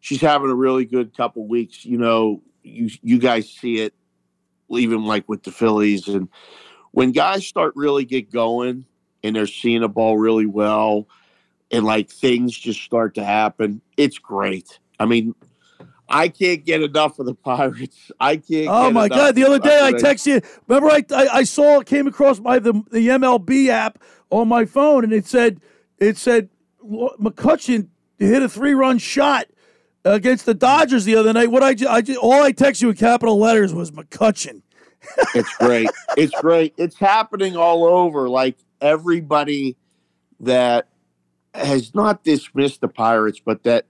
she's having a really good couple weeks. You know, you you guys see it even like with the Phillies and when guys start really get going and they're seeing the ball really well and like things just start to happen, it's great. I mean, I can't get enough of the (laughs) Pirates. I can't. Oh my God! The other day I texted you. Remember, I, I I saw came across my the the MLB app on my phone, and it said it said McCutcheon hit a three run shot against the Dodgers the other night. What I I all I texted you in capital letters was McCutcheon. It's great. it's great. It's happening all over. Like everybody that has not dismissed the Pirates, but that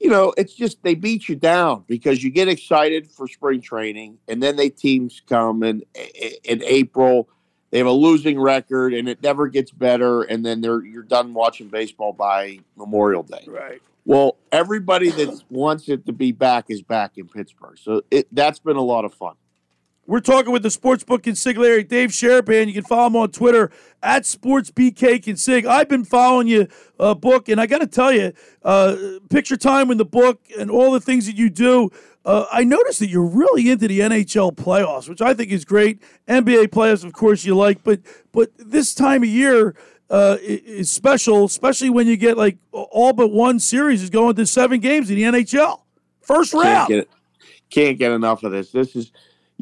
you know, it's just they beat you down because you get excited for spring training, and then they teams come and eh, eh, in April they have a losing record, and it never gets better, and then they're you're done watching baseball by Memorial Day. Right. Well, everybody that wants it to be back is back in Pittsburgh, so it that's been a lot of fun. We're talking with the sportsbook consigliere, Dave Sharapan. You can follow him on Twitter at SportsBKConsig. I've been following you, uh, book, and I got to tell you, uh, picture time in the book and all the things that you do. Uh, I noticed that you're really into the NHL playoffs, which I think is great. NBA playoffs, of course, you like, but but this time of year uh, is special, especially when you get like all but one series is going to seven games in the NHL. First can't round. get can't get enough of this. This is,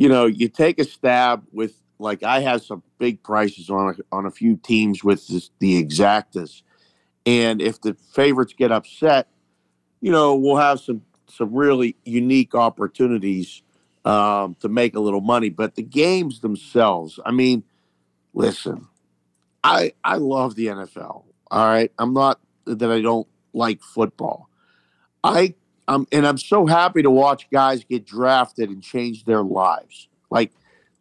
you know, you take a stab with like I have some big prices on a, on a few teams with this, the exactas, and if the favorites get upset, you know, we'll have some some really unique opportunities um, to make a little money. But the games themselves, I mean, listen, I I love the NFL. All right, I'm not that I don't like football. I um, and I'm so happy to watch guys get drafted and change their lives. Like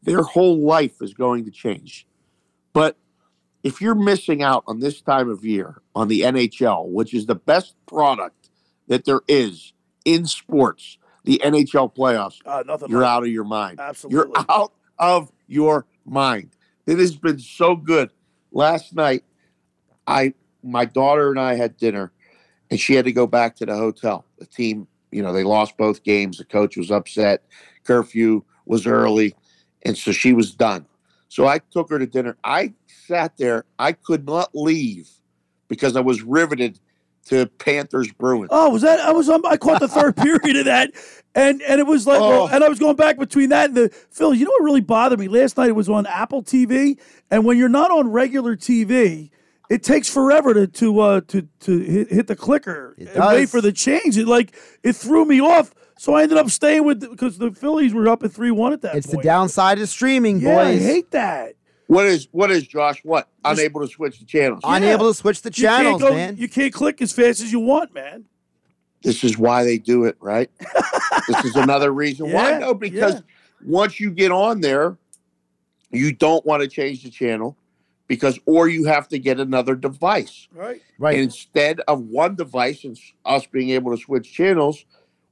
their whole life is going to change. But if you're missing out on this time of year on the NHL, which is the best product that there is in sports, the NHL playoffs, Uh, you're like out of your mind. Absolutely. You're out of your mind. It has been so good. Last night, I my daughter and I had dinner, and she had to go back to the hotel. The team, you know, they lost both games. The coach was upset. Curfew was early, and so she was done. So I took her to dinner. I sat there. I could not leave because I was riveted to Panthers Bruins. Oh, was that? I was. on. I caught the third period of that, and and it was like, well, Oh. and I was going back between that and the Phil. You know what really bothered me last night? It was on Apple TV, and when you're not on regular TV, it takes forever to to uh, to to hit, hit the clicker and wait for the change. It like it threw me off. So I ended up staying with because the Phillies were up at three one at that It's the downside of streaming, yeah, I boys. hate that. What is what is Josh? What unable to switch the channels? Unable to switch the You channels, go- man. You can't click as fast as you want, man. This is why they do it, right? (laughs) this is another reason why. No, because once you get on there, you don't want to change the channel because or you have to get another device. Right. Right. And instead of one device and us being able to switch channels,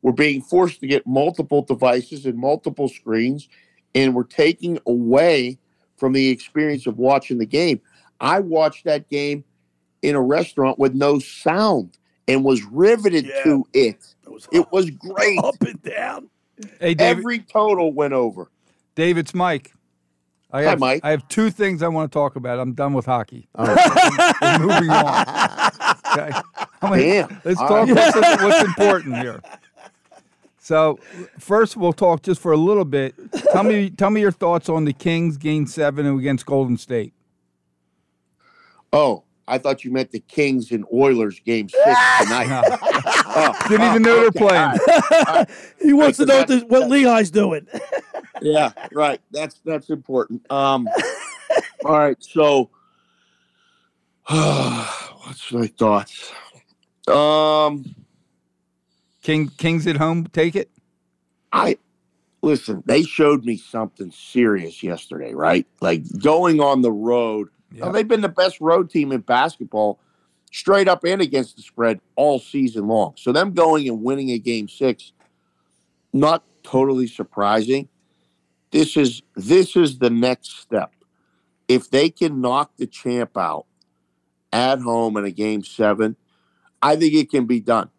we're being forced to get multiple devices and multiple screens, and we're taking away from the experience of watching the game. I watched that game in a restaurant with no sound and was riveted to it. It was great. Up and down. Hey, David. Every total went over. David's Mike. I Hi, have, Mike. I have two things I want to talk about. I'm done with hockey. Oh. (laughs) We're moving on. Okay. I'm gonna- Damn. Let's All talk right. what's, what's (laughs) important here. So, first we'll talk just for a little bit. Tell me, tell me your thoughts on the Kings game seven against Golden State. Oh, I thought you meant the Kings and Oilers game six tonight. Oh, (laughs) Didn't even know oh, they're playing. all right, all right. He wants to know what, That's- the, what Lehigh's doing. Yeah, right. That's that's important. Um, all right. So, (sighs) what's my thoughts? Um, King Kings at home, take it. I listen. They showed me something serious yesterday, right? Like going on the road. Now, they've been the best road team in basketball, straight up and against the spread all season long. So them going and winning a game six, not totally surprising. This is this is the next step. If they can knock the champ out at home in a game seven, I think it can be done.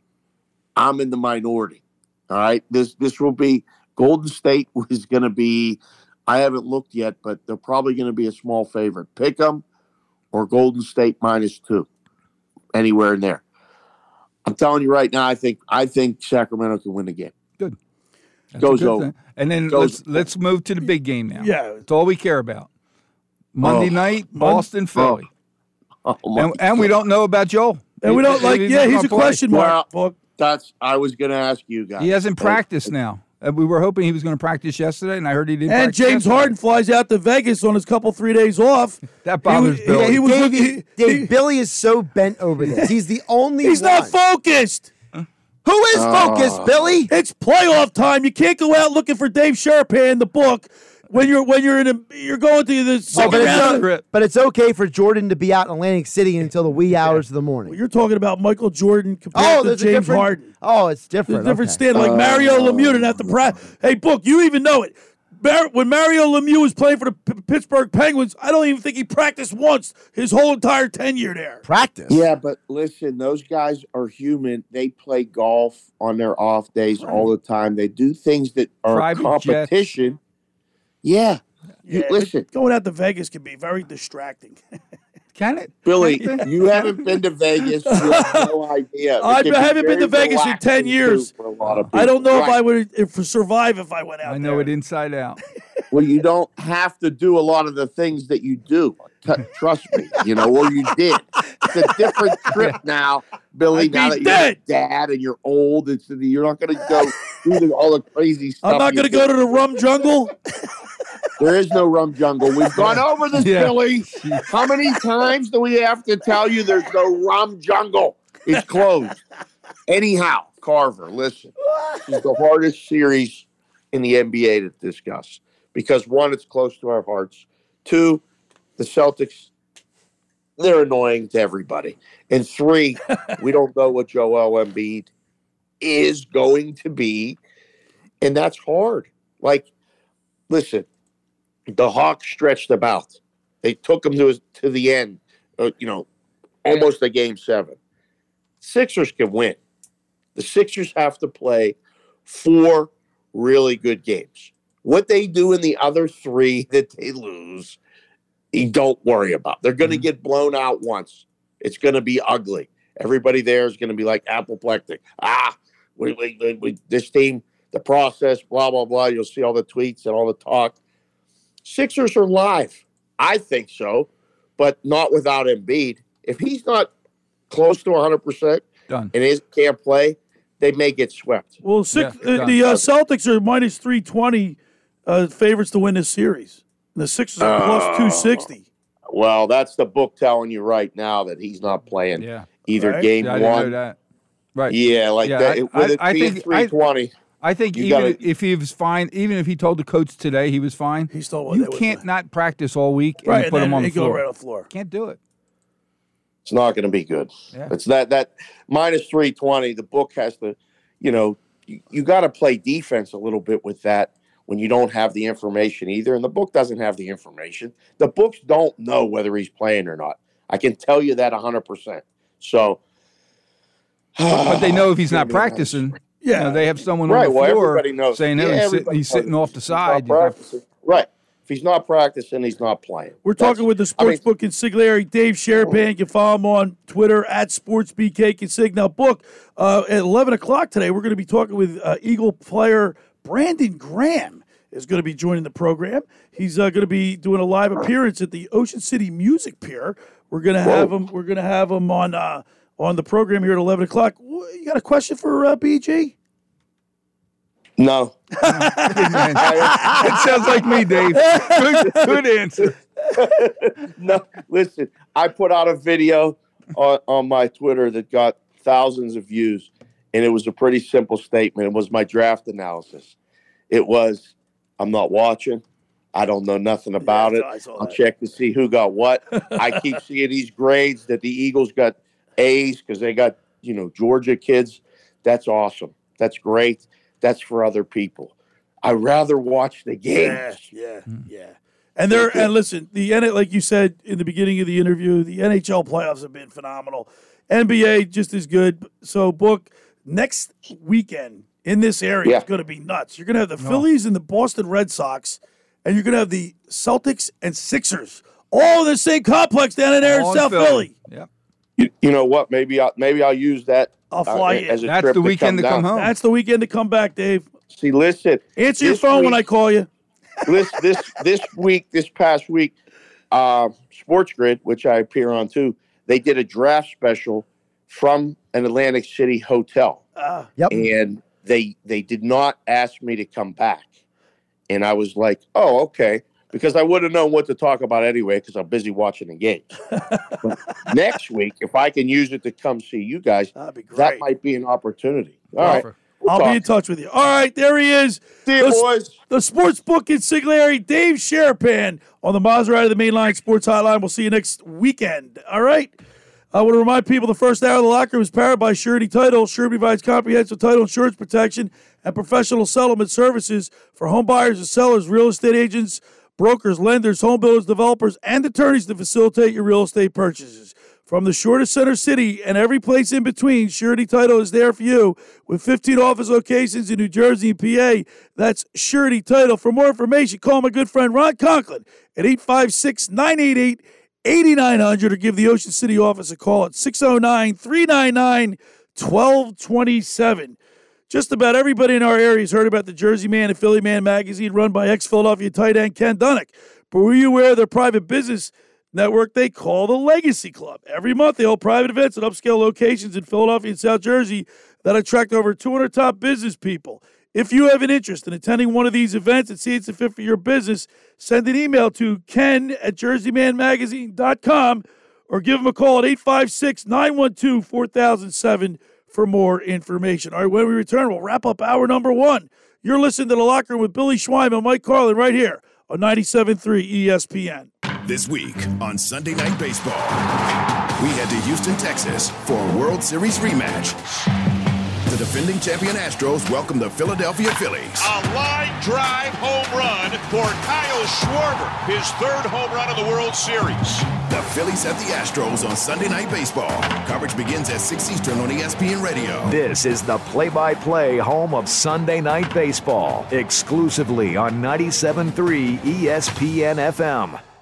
I'm in the minority. All right. This this will be Golden State (laughs) is going to be. I haven't looked yet, but they're probably going to be a small favorite. Pick them or Golden State minus two, anywhere in there. I'm telling you right now. I think I think Sacramento can win the game. Good. That's Goes over. thing. And then Goes- let's let's move to the big game now. Yeah. It's all we care about. Monday Oh. night, Boston, Philly. Oh, my and, and we don't know about Joel. And we don't like. He's Yeah, he's a play. question mark. Book. That's. I was going to ask you guys. He hasn't practiced now. Uh, We were hoping he was going to practice yesterday, and I heard he didn't. And James yesterday. Harden flies out to Vegas on his couple three days off. (laughs) That bothers he, Billy. He, he was Dave, looking- he- Dave, Billy is so bent over this. (laughs) He's the only He's one. not focused. Who is focused, Oh. Billy? It's playoff time. You can't go out looking for Dave Sharapan in the book when you're when you're in a you're going to the Oh, second but, round. it's, but it's okay for Jordan to be out in Atlantic City until the wee hours of the morning. You're talking about Michael Jordan compared Oh, to James different. Harden. Oh, it's There's different. a different okay. stand. Like uh, Mario Lemieux didn't have to practice. Hey, book. You even know it. Mar- when Mario Lemieux was playing for the P- Pittsburgh Penguins, I don't even think he practiced once his whole entire tenure there. Practice. Yeah, but listen, those guys are human. They play golf on their off days all the time. They do things that are Private competition. Yeah. Yeah, but listen, going out to Vegas can be very distracting. (laughs) Can it? Billy, you haven't been to Vegas. You have no (laughs) idea. I be haven't been to Vegas in ten years. too, for a lot of I don't know if. I would if survive if I went out. I know there. it inside out. Well, you don't have to do a lot of the things that you do. T- trust me, you know, or you did. It's a different (laughs) trip now, Billy. Now that you're dad and you're old, it's you're not going to go through all the crazy (laughs) stuff. I'm not going to go to the rum jungle. There is no rum jungle. We've gone (laughs) over this, Yeah. Billy. How many times do we have to tell you there's no rum jungle? It's closed. Anyhow, Carver, listen. This is the hardest series in the NBA to discuss because one, it's close to our hearts. Two, the Celtics, they're annoying to everybody. And three, (laughs) we don't know what Joel Embiid is going to be. And that's hard. Like, listen, the Hawks stretched them out. They took them to to the end, uh, you know, almost a game seven. Sixers can win. The Sixers have to play four really good games. What they do in the other three (laughs) that they lose, you don't worry about. They're going to get blown out once. It's going to be ugly. Everybody there is going to be like apoplectic. Ah, we, we, we, we, this team, the process, blah, blah, blah. You'll see all the tweets and all the talk. Sixers are live. I think so, but not without Embiid. If he's not close to 100% Done. and is, can't play, they may get swept. Well, six, Yeah, uh, the uh, Celtics are minus three twenty uh, favorites to win this series. And the Sixers are plus Oh. two sixty. Well, that's the book telling you right now that he's not playing Yeah. either Right. game Yeah, I didn't know one. that. Right. Yeah, like Yeah, that. I- with I- it I being think- I- 320. I think You even gotta- if he was fine, even if he told the coach today he was fine, he still you can't not practice all week and Right, you and put him on the go floor. right on the floor. Can't do it. It's not going to be good. Yeah. It's that that minus three twenty. The book has to, you know, you, you got to play defense a little bit with that when you don't have the information either. And the book doesn't have the information. The books don't know whether he's playing or not. I can tell you that hundred percent. So, but they know if he's (sighs) not It's gonna be practicing. Yeah, they have someone right. on the Well, floor everybody knows. saying, Yeah, he's, sit- everybody he's sitting off the if he's not side." He's not- practicing- right. If he's not practicing, he's not playing. We're talking with the sports book consigliere, Dave Sharapan. You can follow him on Twitter at SportsBK Consig. Now, book uh, at 11 o'clock today, we're going to be talking with uh, Eagle player Brandon Graham is going to be joining the program. He's uh, going to be doing a live appearance at the Ocean City Music Pier. We're going to have him. We're going to have him on uh, on the program here at 11 o'clock. You got a question for uh, BG? No. (laughs) (laughs) it sounds like me, Dave. Good, good answer. no, listen, I put out a video on, on my Twitter that got thousands of views, and it was a pretty simple statement. It was my draft analysis. It was, I'm not watching. I don't know nothing about it. I'll check to see who got what. (laughs) I keep seeing these grades that the Eagles got A's because they got, you know, Georgia kids. That's awesome. That's great. That's for other people. I rather watch the games. Yeah, yeah, yeah. And there, and listen, the like you said in the beginning of the interview, the NHL playoffs have been phenomenal. NBA just as good. So, book next weekend in this area Yeah. is going to be nuts. You're going to have the Phillies and the Boston Red Sox, and you're going to have the Celtics and Sixers, all in the same complex down in there in All in South Philly. Philly. Yep. You, you know what? Maybe I'll maybe I'll use that. I'll fly uh, in. as a trip to down. That's the weekend to come back, Dave. See, listen. Answer your this phone when I call you. (laughs) this this this week, this past week, uh, Sports Grid, which I appear on too, they did a draft special from an Atlantic City hotel, Ah, yep. and they they did not ask me to come back, and I was like, oh, okay, because I would have known what to talk about anyway, because I'm busy watching the game. (laughs) Next week, if I can use it to come see you guys, that might be an opportunity. All right. We'll I'll talk. be in touch with you. All right, there he is. See you, the, boys. The sports book consigliere, Dave Sharapan, on the Maserati of the Mainline Sports Hotline. We'll see you next weekend. All right. I want to remind people the first hour of the locker room is powered by Surety Title. Surety provides comprehensive title insurance protection and professional settlement services for home buyers and sellers, real estate agents, brokers, lenders, home builders, developers, and attorneys to facilitate your real estate purchases. From the shortest center city and every place in between, Surety Title is there for you with 15 office locations in New Jersey and PA. That's Surety Title. For more information, call my good friend Ron Conklin at 856 988 8900 or give the Ocean City office a call at 609 399 1227. Just about everybody in our area has heard about the Jersey Man and Philly Man magazine run by ex Philadelphia tight end Ken Dunek. But were you aware of their private business network they call the Legacy Club? Every month they hold private events at upscale locations in Philadelphia and South Jersey that attract over 200 top business people. If you have an interest in attending one of these events and see it's a fit for your business, send an email to ken at jerseymanmagazine.com or give them a call at 856 912 4007 for more information. All right, when we return, we'll wrap up hour number one. You're listening to The Locker Room with Billy Schweim and Mike Carlin right here on 97.3 ESPN. This week on Sunday Night Baseball, we head to Houston, Texas for a World Series rematch. The defending champion Astros welcome the Philadelphia Phillies. A line drive home run for Kyle Schwarber, his third home run of the World Series. The Phillies at the Astros on Sunday Night Baseball. Coverage begins at 6 Eastern on ESPN Radio. This is the play by play home of Sunday Night Baseball, exclusively on 97.3 ESPN FM.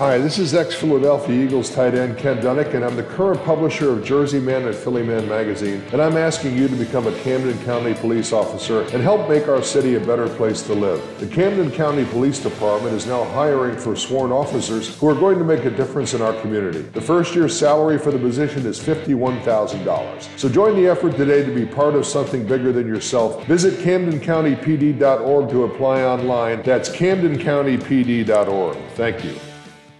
Hi, this is ex Philadelphia Eagles tight end Ken Dunek, and I'm the current publisher of Jersey Man and Philly Man magazine. And I'm asking you to become a Camden County police officer and help make our city a better place to live. The Camden County Police Department is now hiring for sworn officers who are going to make a difference in our community. The first year's salary for the position is $51,000. So join the effort today to be part of something bigger than yourself. Visit CamdenCountyPD.org to apply online. That's CamdenCountyPD.org. Thank you.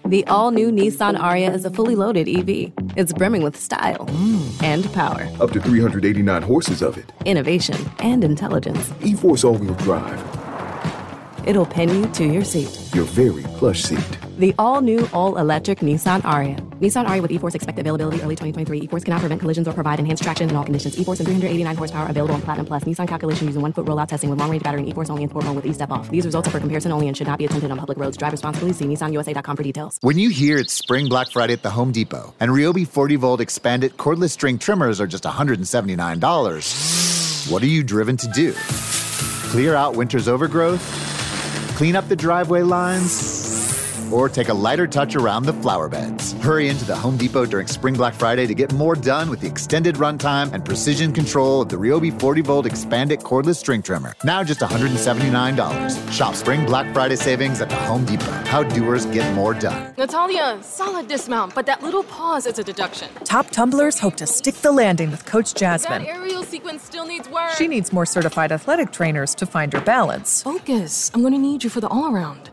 The all new Nissan Ariya is a fully loaded EV. It's brimming with style mm. and power, Up to 389 horses of it. innovation, and intelligence. E Force all wheel drive. It'll pin you to your seat. Your very plush seat. The all new, all electric Nissan Ariya. Nissan Ariya with E-Force expected availability early 2023. E-Force cannot prevent collisions or provide enhanced traction in all conditions. E-Force and 389 horsepower available on Platinum Plus. Nissan calculation using one foot rollout testing with long range battery and E-Force only in sport mode with E-Step off. These results are for comparison only and should not be attempted on public roads. Drive responsibly. See nissanusa.com for details. When you hear it's Spring Black Friday at the Home Depot and Ryobi 40 volt expanded cordless string trimmers are just $179, what are you driven to do? Clear out winter's overgrowth? Clean up the driveway lines? Or take a lighter touch around the flower beds? Hurry into the Home Depot during Spring Black Friday to get more done with the extended runtime and precision control of the Ryobi 40 volt expanded cordless string trimmer. Now just $179. Shop Spring Black Friday savings at the Home Depot. How doers get more done. Natalia, solid dismount, but that little pause is a deduction. Top tumblers hope to stick the landing with Coach Jasmine. That Jasmine. aerial sequence still needs work. She needs more certified athletic trainers to find her balance. Focus. I'm going to need you for the all around.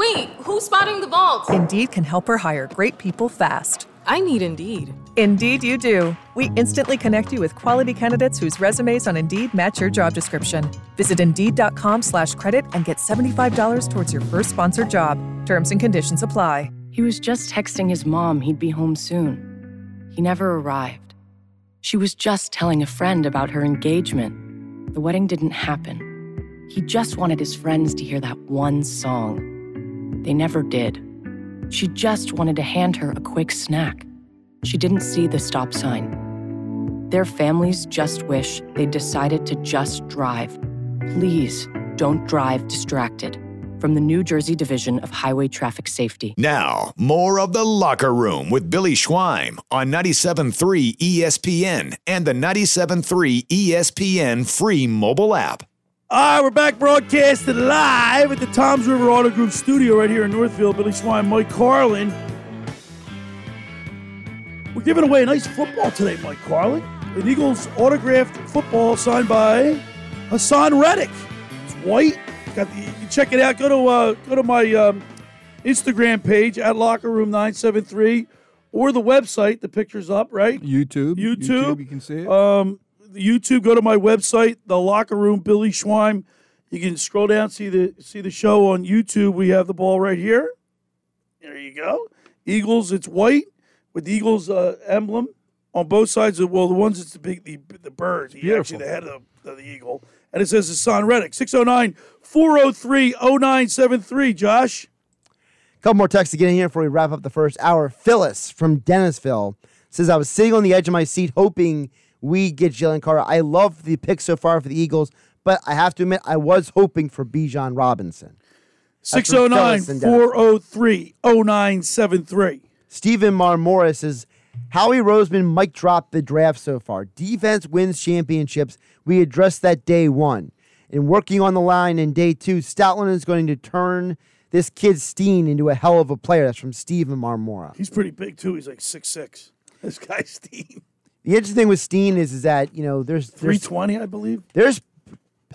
Wait, who's spotting the vault? Indeed can help her hire great people fast. I need Indeed. Indeed, you do. We instantly connect you with quality candidates whose resumes on Indeed match your job description. Visit Indeed.com slash credit and get $75 towards your first sponsored job. Terms and conditions apply. He was just texting his mom he'd be home soon. He never arrived. She was just telling a friend about her engagement. The wedding didn't happen. He just wanted his friends to hear that one song. They never did. She just wanted to hand her a quick snack. She didn't see the stop sign. Their families just wish they decided to just drive. Please don't drive distracted. From the New Jersey Division of Highway Traffic Safety. Now, more of the Locker Room with Billy Schweim on 97.3 ESPN and the 97.3 ESPN free mobile app. All right, we're back broadcasting live at the Toms River Auto Group studio right here in Northfield. Billy Schweim, Mike Carlin. We're giving away a nice football today, Mike Carlin. An Eagles autographed football signed by Haason Reddick. It's white. Got the. You can check it out. Go to uh, go to my um, Instagram page at Locker Room Nine Seven Three, or the website. The picture's up, right? YouTube. YouTube. You can see it. Um, YouTube. Go to my website, the Locker Room. Billy Schweim. You can scroll down, see the see the show on YouTube. We have the ball right here. There you go. Eagles. It's white with the Eagles uh, emblem on both sides. Of, well, the ones it's the big the the bird. He actually the head of the, of the eagle, and it says it's Haason Reddick. 609 403 0973. Josh. A couple more texts to get in here before we wrap up the first hour. Phyllis from Dennisville says, I was sitting on the edge of my seat hoping we get Jalen Carter. I love the pick so far for the Eagles, but I have to admit, I was hoping for Bijan Robinson. That's from 609 Phyllis in Dennisville. 403 0973. Stephen Marmora says, Howie Roseman mic dropped the draft so far. Defense wins championships. We addressed that day one. And working on the line in day two, Stoutland is going to turn this kid Steen into a hell of a player. That's from Stephen Marmora. He's pretty big, too. He's like six six. (laughs) This guy's Steve. The interesting thing with Steen is, is that, you know, there's, there's 320, I believe. there's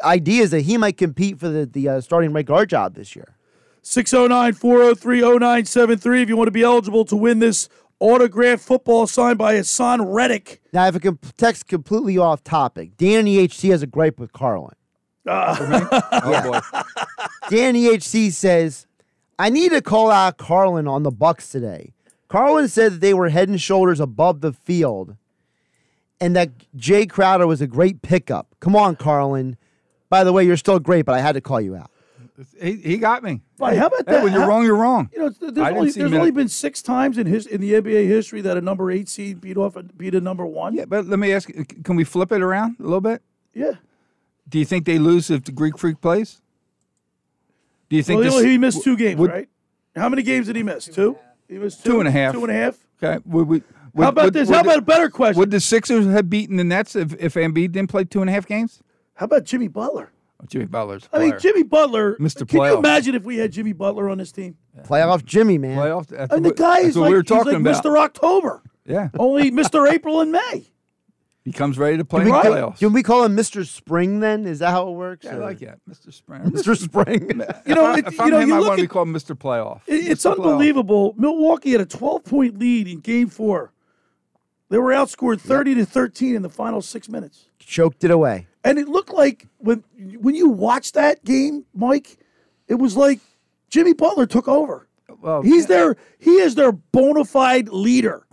ideas that he might compete for the, the uh, starting right guard job this year. 609 403 0973 if you want to be eligible to win this autographed football signed by Haason Reddick. Now, I have a comp- text completely off topic. Danny HC has a gripe with Carlin. (laughs) Oh, boy. (laughs) Danny HC says, I need to call out Carlin on the Bucks today. Carlin said that they were head and shoulders above the field and that Jae Crowder was a great pickup. Come on, Carlin. By the way, you're still great, but I had to call you out. He, he got me. Why, how about Hey, that? when you're How- wrong, you're wrong. You know, there's, only, there's only been six times in his in the NBA history that a number eight seed beat off a, beat a number one. Yeah, but let me ask you, can we flip it around a little bit? Yeah. Do you think they lose if the Greek Freak plays? Do you think Well, this- he missed two games, would- right? How many games did he miss? Two. He missed two, Two and a half. Two and a half. Okay. Would we, would, How about would- this? would How the- about a better question? Would the Sixers have beaten the Nets if, if Embiid didn't play two and a half games? How about Jimmy Butler? Oh, Jimmy Butler's. I mean. Jimmy Butler. Mr. Can you imagine if we had Jimmy Butler on this team? Playoff Jimmy, man. Playoff. That's I the what- guy is like, we were he's talking like about. Mr. October. Yeah. Only (laughs) Mr. April and May. He comes ready to play Can in we, the playoffs. can we call him Mr. Spring then? Is that how it works? Yeah, I like that, Mr. Spring. (laughs) Mr. Spring. (laughs) You know, if, it- I- if you I'm know, him, you I look want to be at- called Mr. Playoff. It- It's Mr. Playoff. unbelievable. Milwaukee had a 12 point lead in game four. They were outscored 30 to 13 in the final six minutes. Choked it away. And it looked like when when you watch that game, Mike, it was like Jimmy Butler took over. Well, He's their he is their bona fide leader.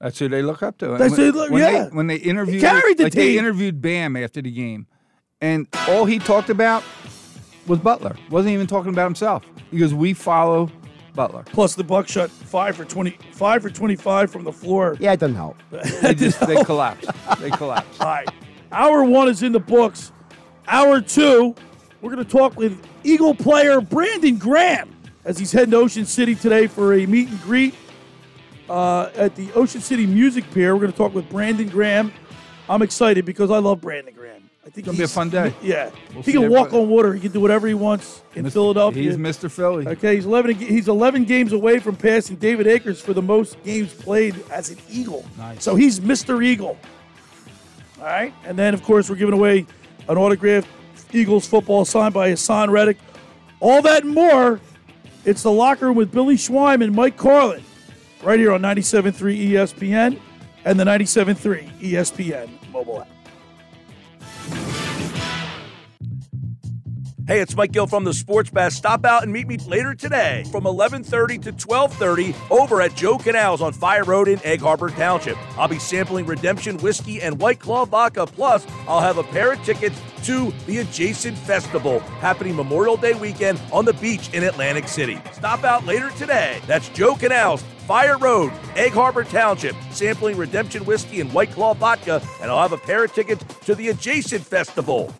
That's who they look up to. That's when, who they look- when yeah. They, when they interviewed, carried the like they interviewed Bam after the game, and all he talked about was Butler. wasn't even talking about himself. He goes, "We follow Butler." Plus the Bucks shot five for 20, five for 25 from the floor. Yeah, it doesn't help. (laughs) They just they collapsed. They collapsed. All right. Hour one is in the books. Hour two, we're going to talk with Eagle player Brandon Graham as he's heading to Ocean City today for a meet and greet uh, at the Ocean City Music Pier. We're going to talk with Brandon Graham. I'm excited because I love Brandon Graham. I think it's Gonna be a fun day. Yeah, We'll he can walk everybody. on water. He can do whatever he wants in Mr. Philadelphia. He's Mr. Philly. Okay, he's 11. He's 11 games away from passing David Akers for the most games played as an Eagle. Nice. So he's Mr. Eagle. All right, and then of course we're giving away an autographed Eagles football signed by Haason Reddick. All that and more. It's the locker room with Billy Schweim and Mike Carlin, right here on 97.3 ESPN and the 97.3 ESPN mobile app. Hey, it's Mike Gill from the Sports Bash. Stop out and meet me later today from 11:30 to 12:30 over at Joe Canals on Fire Road in Egg Harbor Township. I'll be sampling Redemption whiskey and White Claw vodka. Plus, I'll have a pair of tickets to the adjacent festival happening Memorial Day weekend on the beach in Atlantic City. Stop out later today. That's Joe Canals. Fire Road, Egg Harbor Township, sampling Redemption whiskey and White Claw vodka, and I'll have a pair of tickets to the adjacent festival.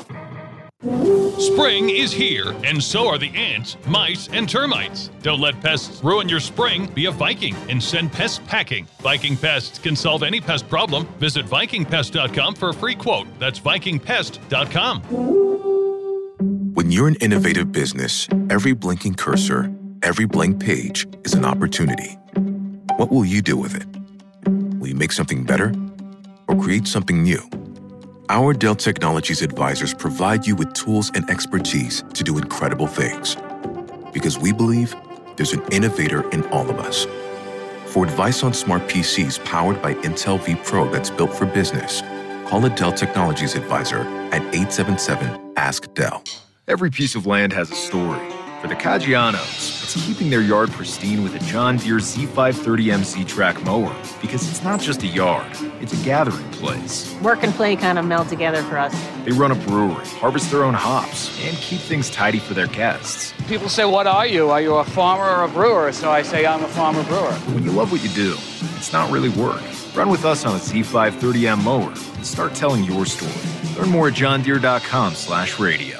Spring is here, and so are the ants, mice, and termites. Don't let pests ruin your spring. Be a Viking and send pests packing. Viking Pests can solve any pest problem. Visit VikingPest.com for a free quote. That's VikingPest.com. When you're an innovative business, every blinking cursor, every blank page is an opportunity. What will you do with it? Will you make something better or create something new? Our Dell Technologies advisors provide you with tools and expertise to do incredible things. Because we believe there's an innovator in all of us. For advice on smart PCs powered by Intel vPro that's built for business, call a Dell Technologies advisor at 877 Ask Dell. Every piece of land has a story. For the Caggianos, it's keeping their yard pristine with a John Deere Z530MC track mower because it's not just a yard, it's a gathering place. Work and play kind of meld together for us. They run a brewery, harvest their own hops, and keep things tidy for their guests. People say, What are you? Are you a farmer or a brewer? So I say, I'm a farmer brewer. When you love what you do, it's not really work. Run with us on a Z530M mower and start telling your story. Learn more at johndeere.com slash radio.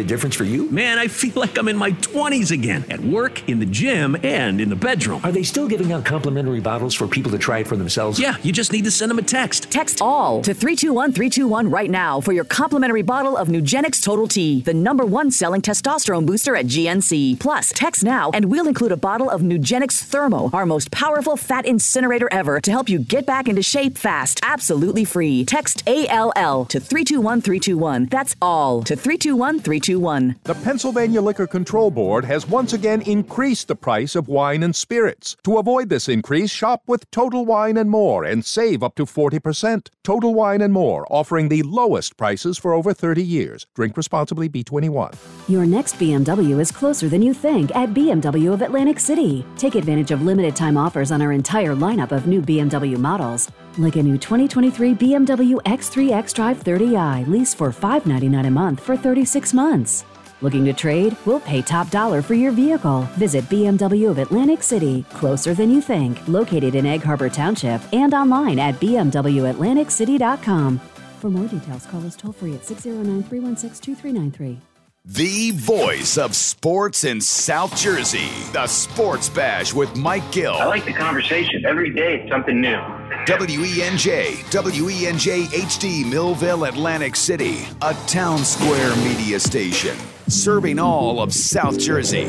a difference for you? Man, I feel like I'm in my 20s again at work, in the gym, and in the bedroom. Are they still giving out complimentary bottles for people to try it for themselves? Yeah, you just need to send them a text. Text all to 321 321 right now for your complimentary bottle of Nugenix Total T, the number one selling testosterone booster at GNC. Plus, text now and we'll include a bottle of Nugenix Thermo, our most powerful fat incinerator ever to help you get back into shape fast. Absolutely free. Text ALL to 321 321. That's all to 321 321. 321. The Pennsylvania Liquor Control Board has once again increased the price of wine and spirits. To avoid this increase, shop with Total Wine and More and save up to 40%. Total Wine and More, offering the lowest prices for over 30 years. Drink responsibly, B21. Your next BMW is closer than you think at BMW of Atlantic City. Take advantage of limited time offers on our entire lineup of new BMW models, like a new 2023 BMW X3 X Drive 30i lease for $599 a month for 36 months. Looking to trade? We'll pay top dollar for your vehicle. Visit BMW of Atlantic City, closer than you think, located in Egg Harbor Township, and online at BMWAtlanticCity.com. For more details, call us toll free at 609 316 2393. The voice of sports in South Jersey. The Sports Bash with Mike Gill. I like the conversation. Every day it's something new. WENJ, WENJ HD, Millville, Atlantic City, a town square media station, serving all of South Jersey.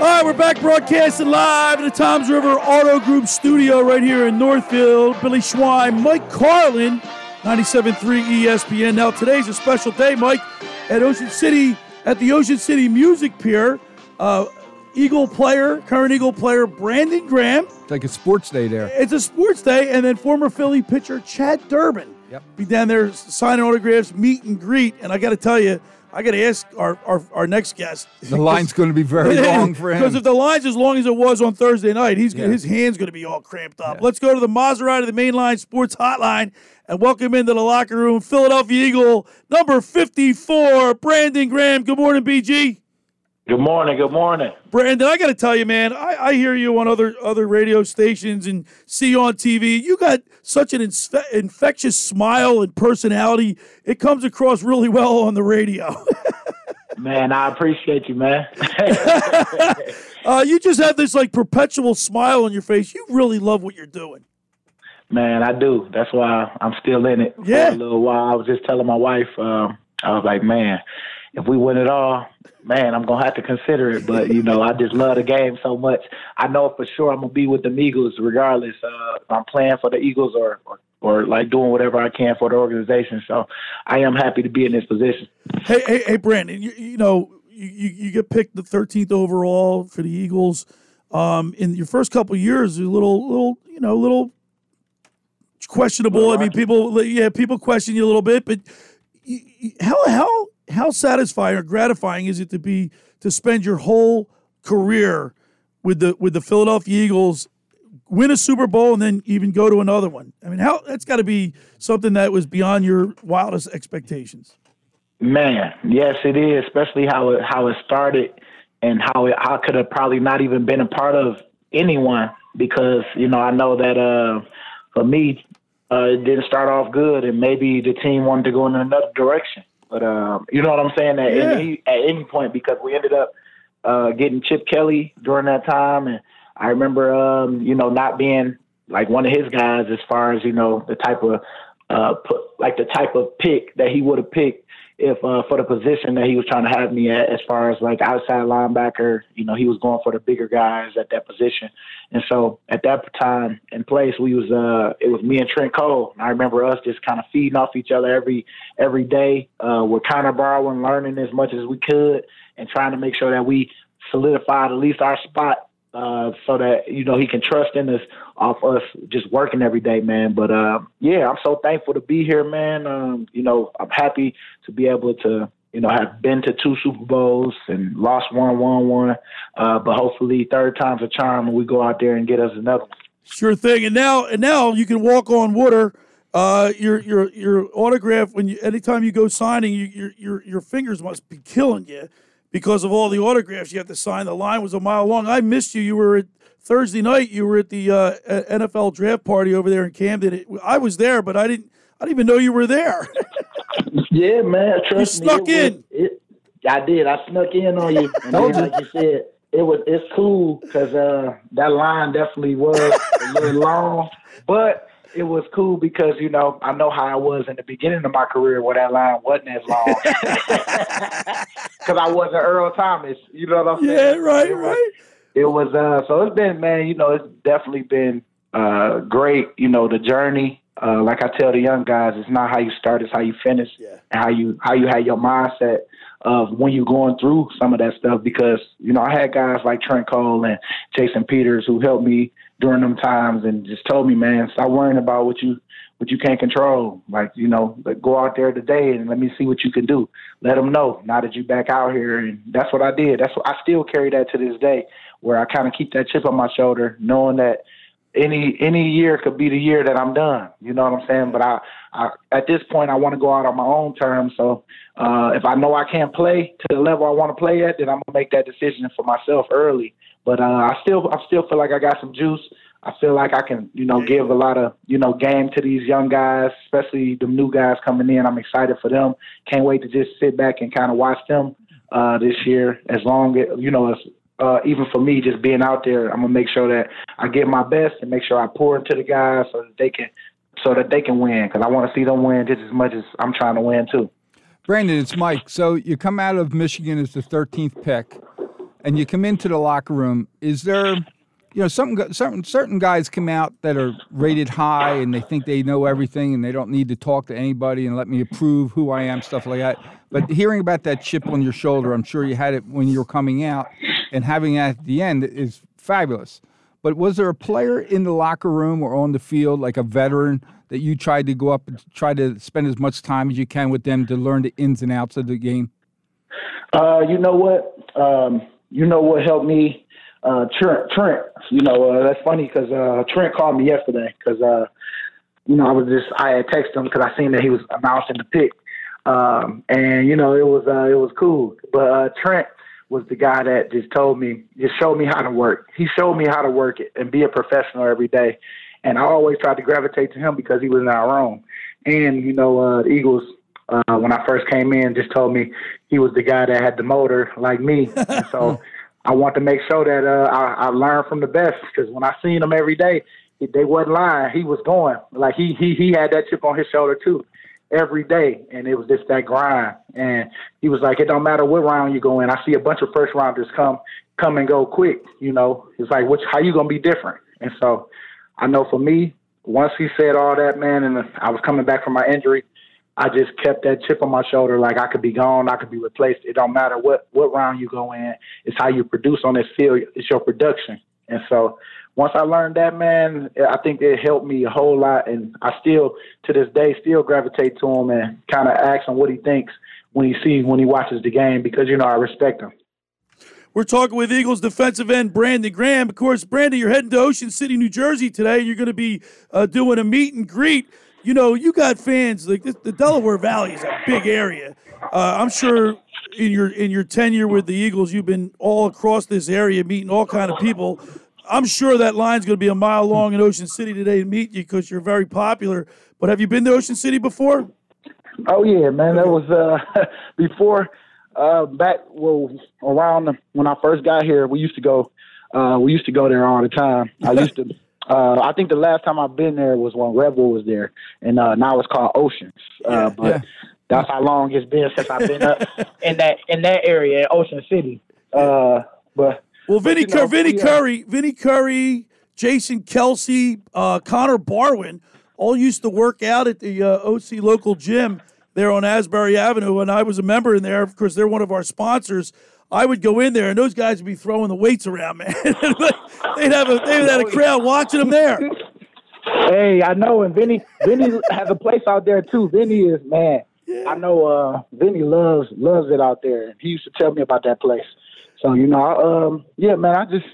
All right, we're back broadcasting live in the Toms River Auto Group studio right here in Northfield. Billy Schweim, Mike Carlin, 97.3 ESPN. Now, today's a special day, Mike, at Ocean City, at the Ocean City Music Pier. Uh, Eagle player, current Eagle player, Brandon Graham. It's like a sports day there. It's a sports day, and then former Philly pitcher Chad Durbin. Yep. Be down there signing autographs, meet and greet. And I got to tell you, I got to ask our, our, our next guest. The line's going to be very (laughs) long for him. Because if the line's as long as it was on Thursday night, he's Yeah. his hand's going to be all cramped up. Let's go to the Maserati, the Mainline Sports Hotline, and welcome into the locker room, Philadelphia Eagle, number 54, Brandon Graham. Good morning, BG. Good morning. Good morning. Brandon, I got to tell you, man, I, I hear you on other other radio stations and see you on TV. You got such an insfe- infectious smile and personality. It comes across really well on the radio. (laughs) Man, I appreciate you, man. (laughs) uh, you just have this like perpetual smile on your face. You really love what you're doing. man, I do. That's why I'm still in it Yeah. for a little while. I was just telling my wife, um, I was like, man, if we win it all, man, I'm gonna have to consider it. But you know, I just love the game so much. I know for sure I'm gonna be with the Eagles regardless. Uh, if I'm playing for the Eagles or, or or like doing whatever I can for the organization. So I am happy to be in this position. Hey, hey, hey, Brandon. You, you know, you, you you get picked the 13th overall for the Eagles. Um, in your first couple of years, a little, little, you know, a little questionable. I mean, people, yeah, people question you a little bit, but y- y- how how how satisfying or gratifying is it to be to spend your whole career with the with the Philadelphia Eagles, win a Super Bowl, and then even go to another one? I mean, how that's got to be something that was beyond your wildest expectations. Man, yes, it is. Especially how it how it started, and how it could have probably not even been a part of anyone because you know I know that uh, for me uh, it didn't start off good, and maybe the team wanted to go in another direction. But um, you know what I'm saying? At, Yeah. any, at any point, because we ended up uh, getting Chip Kelly during that time, and I remember um, you know not being like one of his guys as far as you know the type of uh, put, like the type of pick that he would have picked if uh, for the position that he was trying to have me at, as far as like outside linebacker, you know, he was going for the bigger guys at that position. And so at that time and place, we was uh, it was me and Trent Cole. And I remember us just kind of feeding off each other every every day. Uh, we're kind of borrowing, learning as much as we could, and trying to make sure that we solidified at least our spot uh, so that you know he can trust in us off us just working every day, man. But uh, yeah, I'm so thankful to be here, man. Um, you know, I'm happy to be able to you know, have been to two Super Bowls and lost one, won one. Uh, but hopefully, third time's a charm, and we go out there and get us another. Sure thing. And now, and now you can walk on water. Uh, your your your autograph when you anytime you go signing, you, your your your fingers must be killing you because of all the autographs you have to sign. The line was a mile long. I missed you. You were at Thursday night. You were at the uh, NFL draft party over there in Camden. It, I was there, but I didn't. I didn't even know you were there. (laughs) Yeah, man. Trust You me, snuck it was- in. it, I did. I snuck in on you. And then, like you said, it was it's cool because uh, that line definitely was a little long, but it was cool because you know I know how I was in the beginning of my career where that line wasn't as long (laughs) (laughs) because I wasn't Earl Thomas. You know what I'm saying? Yeah, right, right. It was uh, so it's been man. You know, it's definitely been uh, great. You know, the journey. Uh, like I tell the young guys, it's not how you start, it's how you finish, and how you how you had your mindset of when you're going through some of that stuff. Because you know, I had guys like Trent Cole and Jason Peters who helped me during them times and just told me, man, stop worrying about what you what you can't control. Like you know, like, go out there today and let me see what you can do. Let them know now that you back out here, and that's what I did. That's what I still carry that to this day, where I kind of keep that chip on my shoulder, knowing that any any year could be the year that I'm done. You know what I'm saying? But I, I at this point I want to go out on my own terms. So uh, if I know I can't play to the level I want to play at, then I'm gonna make that decision for myself early. But uh, I still I still feel like I got some juice. I feel like I can, you know, give a lot of, you know, game to these young guys, especially the new guys coming in. I'm excited for them. Can't wait to just sit back and kind of watch them uh, this year. As long as, you know, as uh, even for me, just being out there, I'm gonna make sure that I give my best and make sure I pour into the guys so that they can, so that they can win. Because I want to see them win just as much as I'm trying to win too. Brandon, it's Mike. So you come out of Michigan as the 13th pick, and you come into the locker room. Is there, you know, some certain certain guys come out that are rated high and they think they know everything and they don't need to talk to anybody and let me approve who I am, stuff like that. But hearing about that chip on your shoulder, I'm sure you had it when you were coming out, and having that at the end is fabulous. But was there a player in the locker room or on the field, like a veteran, that you tried to go up and try to spend as much time as you can with them to learn the ins and outs of the game? Uh, you know what? Um, you know what helped me? Uh, Trent. Trent. You know uh, that's funny because uh, Trent called me yesterday because uh, you know I was just I had texted him because I seen that he was announcing the pick, um, and you know it was uh, it was cool. But uh, Trent was the guy that just told me, just showed me how to work. He showed me how to work it and be a professional every day. And I always tried to gravitate to him because he was in our own. And you know, uh, the Eagles uh, when I first came in just told me he was the guy that had the motor like me. (laughs) and so I want to make sure that uh, I, I learn from the best because when I seen him every day, they wasn't lying. He was going like he he he had that chip on his shoulder too, every day, and it was just that grind. And he was like, it don't matter what round you go in. I see a bunch of first rounders come come and go quick. You know, it's like which how you gonna be different? And so I know for me, once he said all that, man, and I was coming back from my injury. I just kept that chip on my shoulder, like I could be gone, I could be replaced. It don't matter what what round you go in. It's how you produce on this field. It's your production. And so once I learned that, man, I think it helped me a whole lot. And I still, to this day, still gravitate to him and kind of ask him what he thinks when he sees when he watches the game because you know I respect him. We're talking with Eagles defensive end Brandon Graham. Of course, Brandon, you're heading to Ocean City, New Jersey today. You're going to be uh, doing a meet and greet. You know, you got fans like this, the Delaware Valley is a big area. Uh, I'm sure in your in your tenure with the Eagles, you've been all across this area meeting all kind of people. I'm sure that line's going to be a mile long in Ocean City today to meet you because you're very popular. But have you been to Ocean City before? Oh yeah, man. That was uh, (laughs) before uh, back well around when I first got here. We used to go. Uh, we used to go there all the time. I used to. Uh, I think the last time I've been there was when Rebel was there, and uh, now it's called Oceans. Uh, but that's how long it's been since I've been up (laughs) in that in that area, in Ocean City. Uh, but Well, Vinny, you know, Vinny Curry, Vinny Curry, Jason Kelce, uh, Connor Barwin all used to work out at the uh, OC local gym there on Asbury Avenue, and I was a member in there. Of course, they're one of our sponsors. I would go in there, and those guys would be throwing the weights around, man. (laughs) they'd have a they'd have a crowd watching them there. Hey, I know, and Vinny Vinny has a place out there too. Vinny is man. I know uh, Vinny loves loves it out there. He used to tell me about that place. So you know, I, um, yeah, man, I just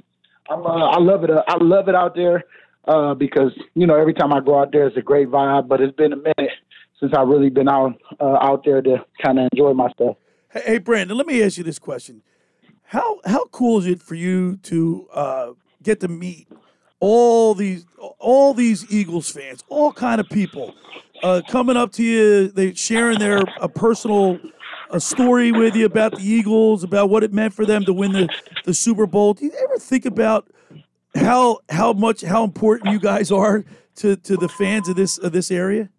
I'm, uh, I love it. Uh, I love it out there uh, because you know every time I go out there, it's a great vibe. But it's been a minute since I've really been out uh, out there to kind of enjoy myself. Hey, Brandon, let me ask you this question: How how cool is it for you to uh, get to meet all these all these Eagles fans, all kind of people uh, coming up to you, they sharing their a personal a story with you about the Eagles, about what it meant for them to win the, the Super Bowl. Do you ever think about how how much how important you guys are to, to the fans of this of this area?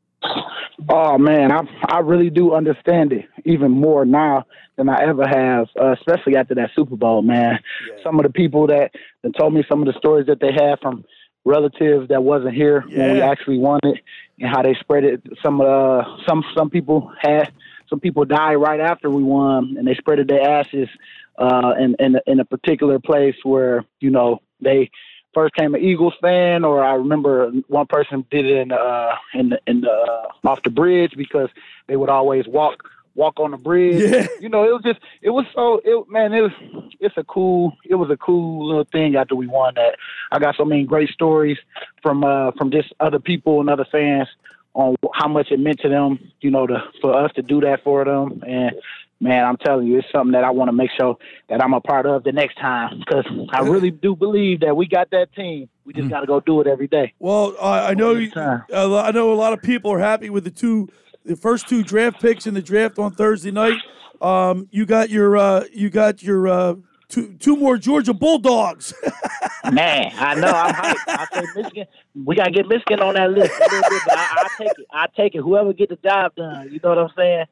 Oh man, I I really do understand it even more now than I ever have, uh, especially after that Super Bowl. Man, some of the people that, that told me some of the stories that they had from relatives that wasn't here when we actually won it, and how they spread it. Some uh some some people had some people died right after we won, and they spreaded their ashes uh, in in in a particular place where you know they first came an Eagles fan, or I remember one person did it in uh in the, in the uh, off the bridge because they would always walk walk on the bridge. Yeah. You know, it was just it was so it man, it was it's a cool it was a cool little thing after we won that. I got so many great stories from uh from just other people and other fans on how much it meant to them, you know, to for us to do that for them and Man, I'm telling you, it's something that I want to make sure that I'm a part of the next time because I really do believe that we got that team. We just got to go do it every day. Well, I I know you, I know a lot of people are happy with the two, the first two draft picks in the draft on Thursday night. Um, you got your uh, you got your uh, two two more Georgia Bulldogs. (laughs) Man, I know I'm hyped. I say Michigan, we gotta get Michigan on that list a little bit, but I, I take it. I take it. Whoever get the job done, you know what I'm saying.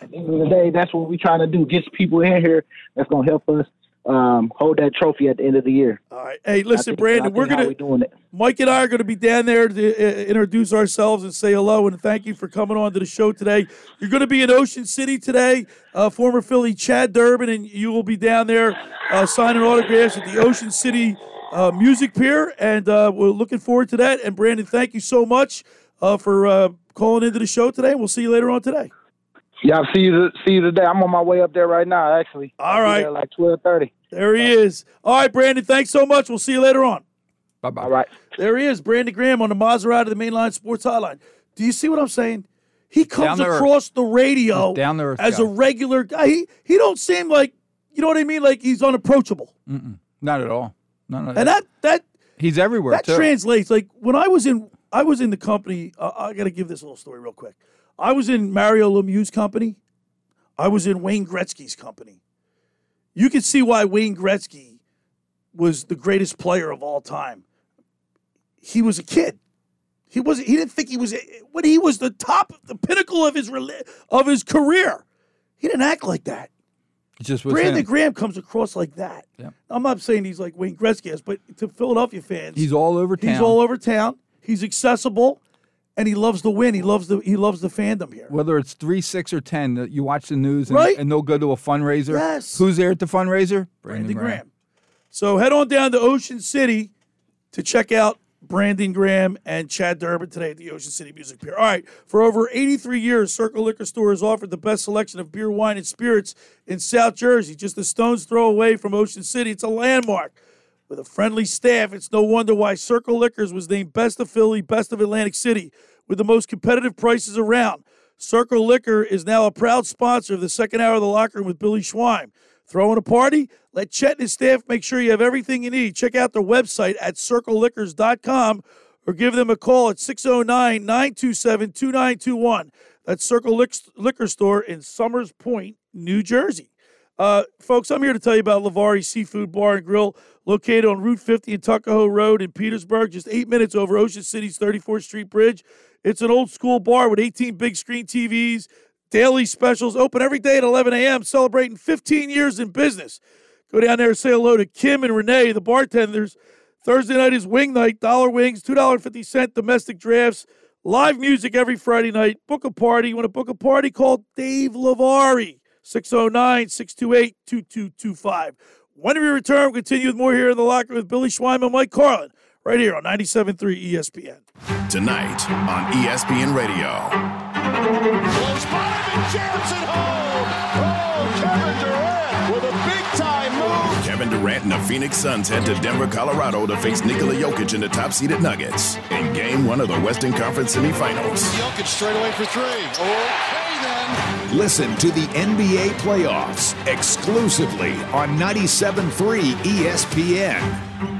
At the end of the day, that's what we're trying to do. Get some people in here that's gonna help us um, hold that trophy at the end of the year. All right. Hey, listen, think- Brandon, we're gonna we doing it. Mike and I are going to be down there to uh, introduce ourselves and say hello and thank you for coming on to the show today. You're going to be in Ocean City today. Uh, former Philly Chad Durbin, and you will be down there uh, signing autographs at the Ocean City uh, Music Pier, and uh, we're looking forward to that. And Brandon, thank you so much uh, for uh, calling into the show today. We'll see you later on today. Yeah, I'll see you. See you today. I'm on my way up there right now. Actually. All I'll be right. there like twelve thirty. There he is. All right, Brandon, thanks so much. We'll see you later on. Bye bye. All right. There he is, Brandon Graham on the Maserati, of the Mainline Sports Hotline. Do you see what I'm saying? He comes Down to earth. across the radio down to earth as guy. a regular guy. He, he don't seem like, you know what I mean? Like he's unapproachable. Mm-mm. Not at all. None of And that that he's everywhere that too. translates. Like when I was in, I was in the company. Uh, I got to give this little story real quick. I was in Mario Lemieux's company. I was in Wayne Gretzky's company. You can see why Wayne Gretzky was the greatest player of all time. He was a kid. He was. He didn't think he was when he was the top, the pinnacle of his of his career. He didn't act like that. It just Brandon him. Graham comes across like that. Yeah. I'm not saying he's like Wayne Gretzky is, but to Philadelphia fans, He's all over town. He's all over town. He's accessible, and he loves to win. He loves the he loves the fandom here. Whether it's three, six, or ten, uh, you watch the news and, Right. and they'll go to a fundraiser. Yes. Who's there at the fundraiser? Brandon Graham. So head on down to Ocean City to check out Brandon Graham and Chad Durbin today at the Ocean City Music Pier. All right, for over 83 years, Circle Liquor Store has offered the best selection of beer, wine, and spirits in South Jersey. Just a stone's throw away from Ocean City. It's a landmark. With a friendly staff, it's no wonder why Circle Liquors was named Best of Philly, Best of Atlantic City, with the most competitive prices around. Circle Liquor is now a proud sponsor of the second hour of the locker room with Billy Schweim. Throwing a party? Let Chet and his staff make sure you have everything you need. Check out their website at circleliquors.com or give them a call at 609 927 2921. That's Circle Liquor Store in Somers Point, New Jersey. Uh, folks, I'm here to tell you about Lavari Seafood Bar and Grill, located on Route 50 and Tuckahoe Road in Petersburg, just eight minutes over Ocean City's 34th Street Bridge. It's an old school bar with 18 big screen TVs, daily specials, open every day at 11 a.m., celebrating 15 years in business. Go down there and say hello to Kim and Renee, the bartenders. Thursday night is wing night, dollar wings, $2.50 domestic drafts, live music every Friday night. Book a party. You want to book a party? Call Dave Lavari, 609 628 2225. When we return, we'll continue with more here in the locker with Billy Schweim and Mike Carlin, right here on 97.3 ESPN. Tonight on ESPN Radio. Durant jams it home. Oh, Kevin Durant with a big time move. Kevin Durant and the Phoenix Suns head to Denver, Colorado to face Nikola Jokic in the top seeded Nuggets in game one of the Western Conference semifinals. Jokic straight away for three. Okay, then. Listen to the NBA playoffs exclusively on 97.3 ESPN.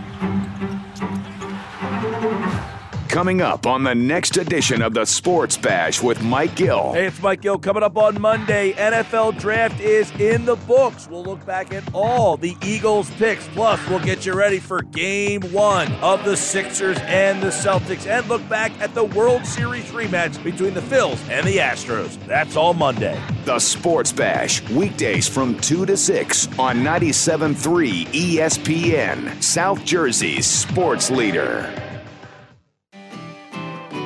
Coming up on the next edition of the Sports Bash with Mike Gill. Hey, it's Mike Gill. Coming up on Monday, NFL Draft is in the books. We'll look back at all the Eagles picks. Plus, we'll get you ready for game one of the Sixers and the Celtics and look back at the World Series rematch between the Phils and the Astros. That's all Monday. The Sports Bash, weekdays from 2 to 6 on 97.3 ESPN, South Jersey's sports leader.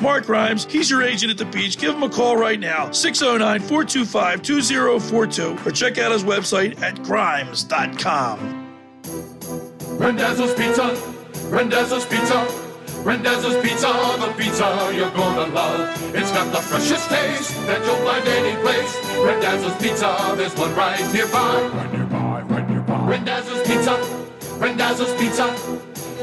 Mark Rhymes, he's your agent at the beach. Give him a call right now, 609 425 2042, or check out his website at grimes.com. Rendezvous Pizza, Rendezvous Pizza, Rendezvous Pizza, the pizza you're gonna love. It's got the freshest taste that you'll find any place. Rendezvous Pizza, there's one right nearby. Right nearby, right nearby. Rendezvous Pizza, Rendezvous Pizza.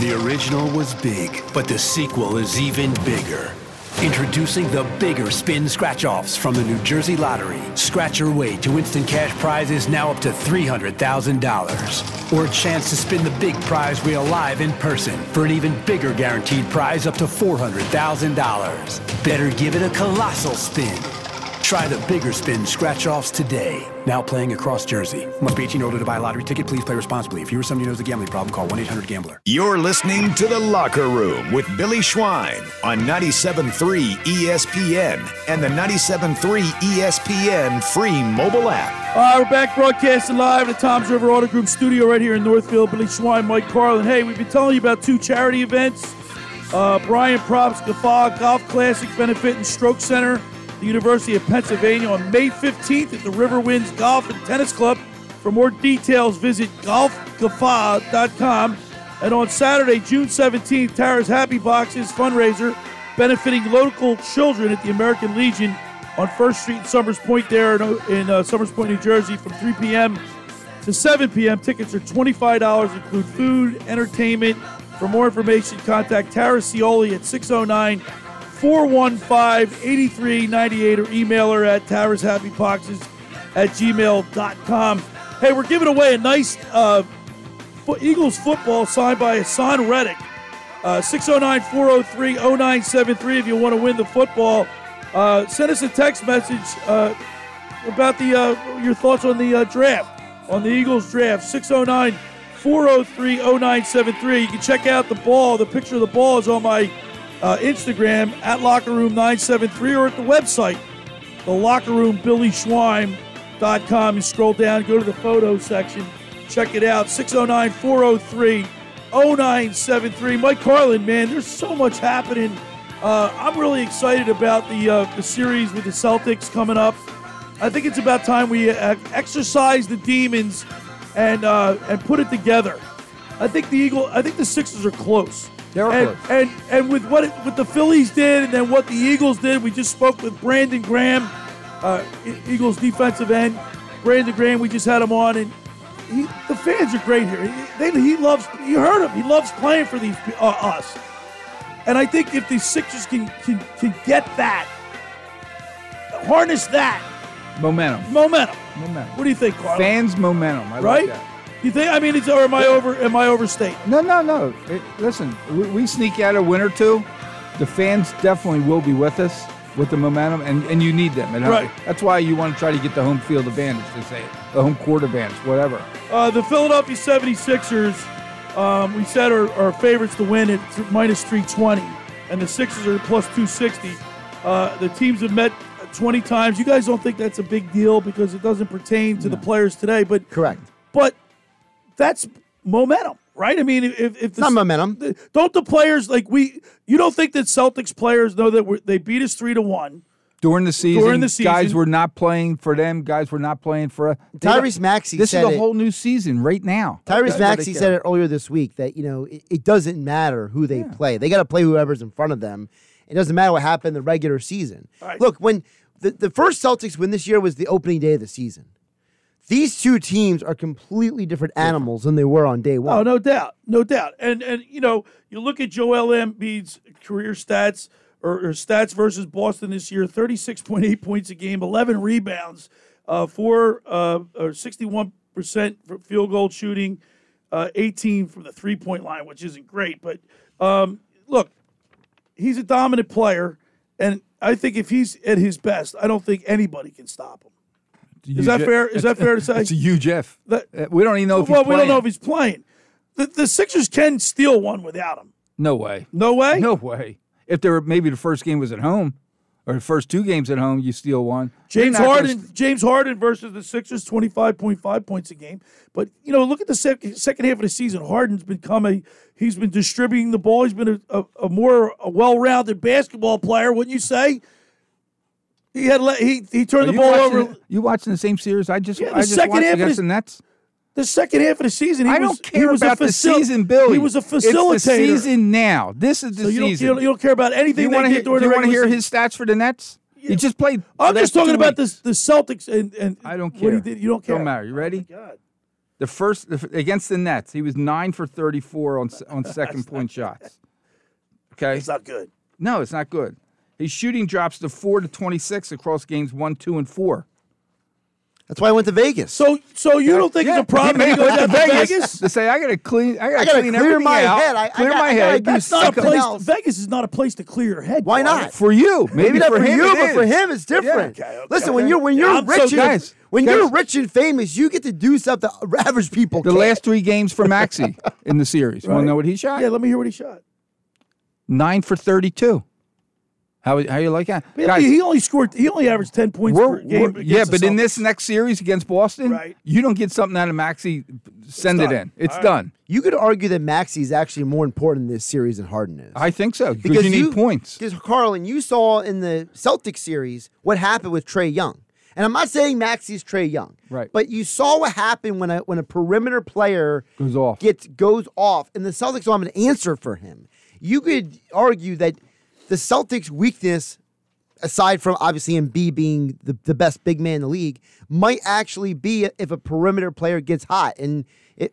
The original was big, but the sequel is even bigger. Introducing the bigger spin scratch offs from the New Jersey Lottery. Scratch your way to instant cash prizes now up to $300,000. Or a chance to spin the big prize wheel live in person for an even bigger guaranteed prize up to $400,000. Better give it a colossal spin. Try the bigger spin scratch offs today. Now playing across Jersey. Must be 18 older to buy a lottery ticket. Please play responsibly. If you or somebody who knows a gambling problem, call 1 800 Gambler. You're listening to The Locker Room with Billy Schweim on 97.3 ESPN and the 97.3 ESPN free mobile app. All right, we're back broadcasting live at the Tom's River Auto Group studio right here in Northfield. Billy Schweim, Mike Carlin. Hey, we've been telling you about two charity events. Uh, Brian Props Gaffa Golf Classic Benefit and Stroke Center, the University of Pennsylvania on May 15th at the Riverwinds Golf and Tennis Club. For more details, visit golfgaffa.com. And on Saturday, June 17th, Tara's Happy Boxes fundraiser benefiting local children at the American Legion on First Street in Somers Point there in, in uh, Somers Point, New Jersey from 3 p.m. to 7 p.m. Tickets are $25, include food, entertainment. For more information, contact Tara Cioli at 609 415 8398 or email her at tarashappyboxes at gmail.com. Hey, we're giving away a nice uh, Eagles football signed by Haason Reddick. Uh, 609 403 0973 if you want to win the football. Uh, send us a text message uh, about the uh, your thoughts on the uh, draft, on the Eagles draft. 609 403 0973. You can check out the ball. The picture of the ball is on my uh, Instagram at Locker Room 973 or at the website, the Locker Room Billy Schweim. You scroll down, go to the photo section, check it out. 609 403 0973. Mike Carlin, man, there's so much happening. Uh, I'm really excited about the uh, the series with the Celtics coming up. I think it's about time we uh, exorcise the demons and uh, and put it together. I think the Eagle. I think the Sixers are close. And, close. And and with what it, what the Phillies did, and then what the Eagles did, we just spoke with Brandon Graham, uh, Eagles defensive end. Brandon Graham, we just had him on, and he, the fans are great here. He, they, he loves. You heard him. He loves playing for these uh, us. And I think if the Sixers can can, can get that, harness that Momentum. momentum. Momentum. What do you think, Carl? Fans momentum. I right? like that. You think? I mean, it's or am I over? Am I overstating? No, no, no. It- listen, we, we sneak out a win or two. The fans definitely will be with us with the momentum, and, and you need them. And Right. That's why you want to try to get the home field advantage, to say it, the home court advantage, whatever. Uh, the Philadelphia 76ers, um, we said, are, are favorites to win at minus 320, and the Sixers are plus 260. Uh, the teams have met 20 times. You guys don't think that's a big deal because it doesn't pertain to the players today, but correct. But that's momentum, right? I mean, if, if the, not momentum. don't the players like we? You don't think that Celtics players know that we're, they beat us three to one? During the season, During the season. guys were not playing for them. Guys were not playing for us. Tyrese Maxey This said is a it- whole new season right now. Tyrese That's Maxey said it earlier this week that you know it, it doesn't matter who they play; they got to play whoever's in front of them. It doesn't matter what happened in the regular season. Look, when the, the first Celtics win this year was the opening day of the season. These two teams are completely different animals than they were on day one. Oh, no doubt, no doubt. And and you know, you look at Joel Embiid's career stats or, or stats versus Boston this year: thirty-six point eight points a game, eleven rebounds, uh, four uh, or sixty-one percent field goal shooting, uh, eighteen from the three-point line, which isn't great. But um, look, he's a dominant player, and I think if he's at his best, I don't think anybody can stop him. Is that fair? Is that fair to (laughs) say? It's a huge if. That- Uh, we don't even know if well, we don't know if he's playing. The, the Sixers can steal one without him. No way. No way. No way. If there were maybe the first game was at home, or the first two games at home, you steal one. James Harden, James Harden versus the Sixers, twenty five point five points a game. But you know, look at the sec- second half of the season. Harden's become a he's been distributing the ball. He's been a, a, a more a well rounded basketball player, wouldn't you say? He had le- he he turned Are the ball over. the- you watching the same series I just Yeah, the I just second watched half of against the- Nets? The second half of the season, he I was, don't care he was about a the season, Billy. He was a facilitator. It's the season now. This is the So you don't, season. you, don't, you don't care about anything you wanna hear, do you want to hear his stats for the Nets? He just played. I'm just talking about weeks. the the Celtics and, and I don't what care. he did. You don't care. Don't matter. You oh, ready? Oh, God. The first against the Nets, he was nine for thirty-four on on (laughs) second point shots. Okay, it's not good. No, it's not good. His shooting drops to four to twenty-six across games one, two, and four. That's why I went to Vegas. So, so you don't think it's a problem He he goes to Vegas? (laughs) to say I got to clean. I got I to gotta clean clear everything my out, head. I- I clear got- I gotta head. do That's not a something place. else. Vegas is not a place to clear your head. Why not? for you. Maybe, Maybe, not for, him you, it but for him, it's different. Yeah, okay, okay, Listen, when you're when you're I'm so rich, and, guys, when guys- you're rich and famous, you get to do stuff that (laughs) average people. The can't. last three games for Maxey in the series. Want Right. to know what he shot? Yeah, let me hear what he shot. Nine for thirty-two. How how you like that, But guys? he only scored. He only averaged ten points we're- per game. yeah, but in this next series against Boston, Right. you don't get something out of Maxey. Send it in. It's All right. done. You could argue that Maxey is actually more important in this series than Harden is. I think so because you need points. Because Carlin, you saw in the Celtics series what happened with Trae Young, and I'm not saying Maxey's Trae Young, Right. But you saw what happened when a when a perimeter player Goes off. gets goes off, and the Celtics don't have an answer for him. You could argue that the Celtics' weakness, aside from obviously Embiid being the, the best big man in the league, might actually be if a perimeter player gets hot. And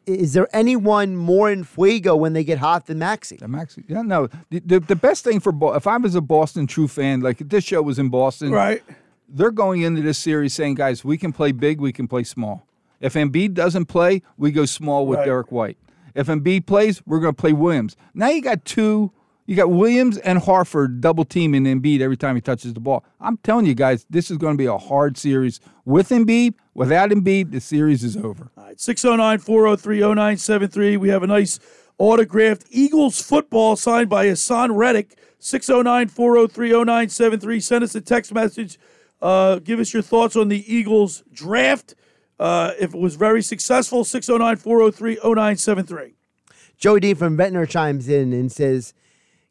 is there anyone more in fuego when they get hot than Maxey? The Maxey. Yeah, no. The, the, the best thing for Bo- if I was a Boston true fan, like this show was in Boston, right? They're going into this series saying, guys, we can play big, we can play small. If Embiid doesn't play, we go small with Right. Derrick White. If Embiid plays, we're going to play Williams. Now you got two. You got Williams and Horford double teaming Embiid every time he touches the ball. I'm telling you guys, this is going to be a hard series with Embiid. Without Embiid, the series is over. All right, 609 403 0973. We have a nice autographed Eagles football signed by Haason Reddick. 609 403 0973. Send us a text message Uh, give us your thoughts on the Eagles draft. Uh, if it was very successful, 609 403 0973. Joey D from Ventnor chimes in and says,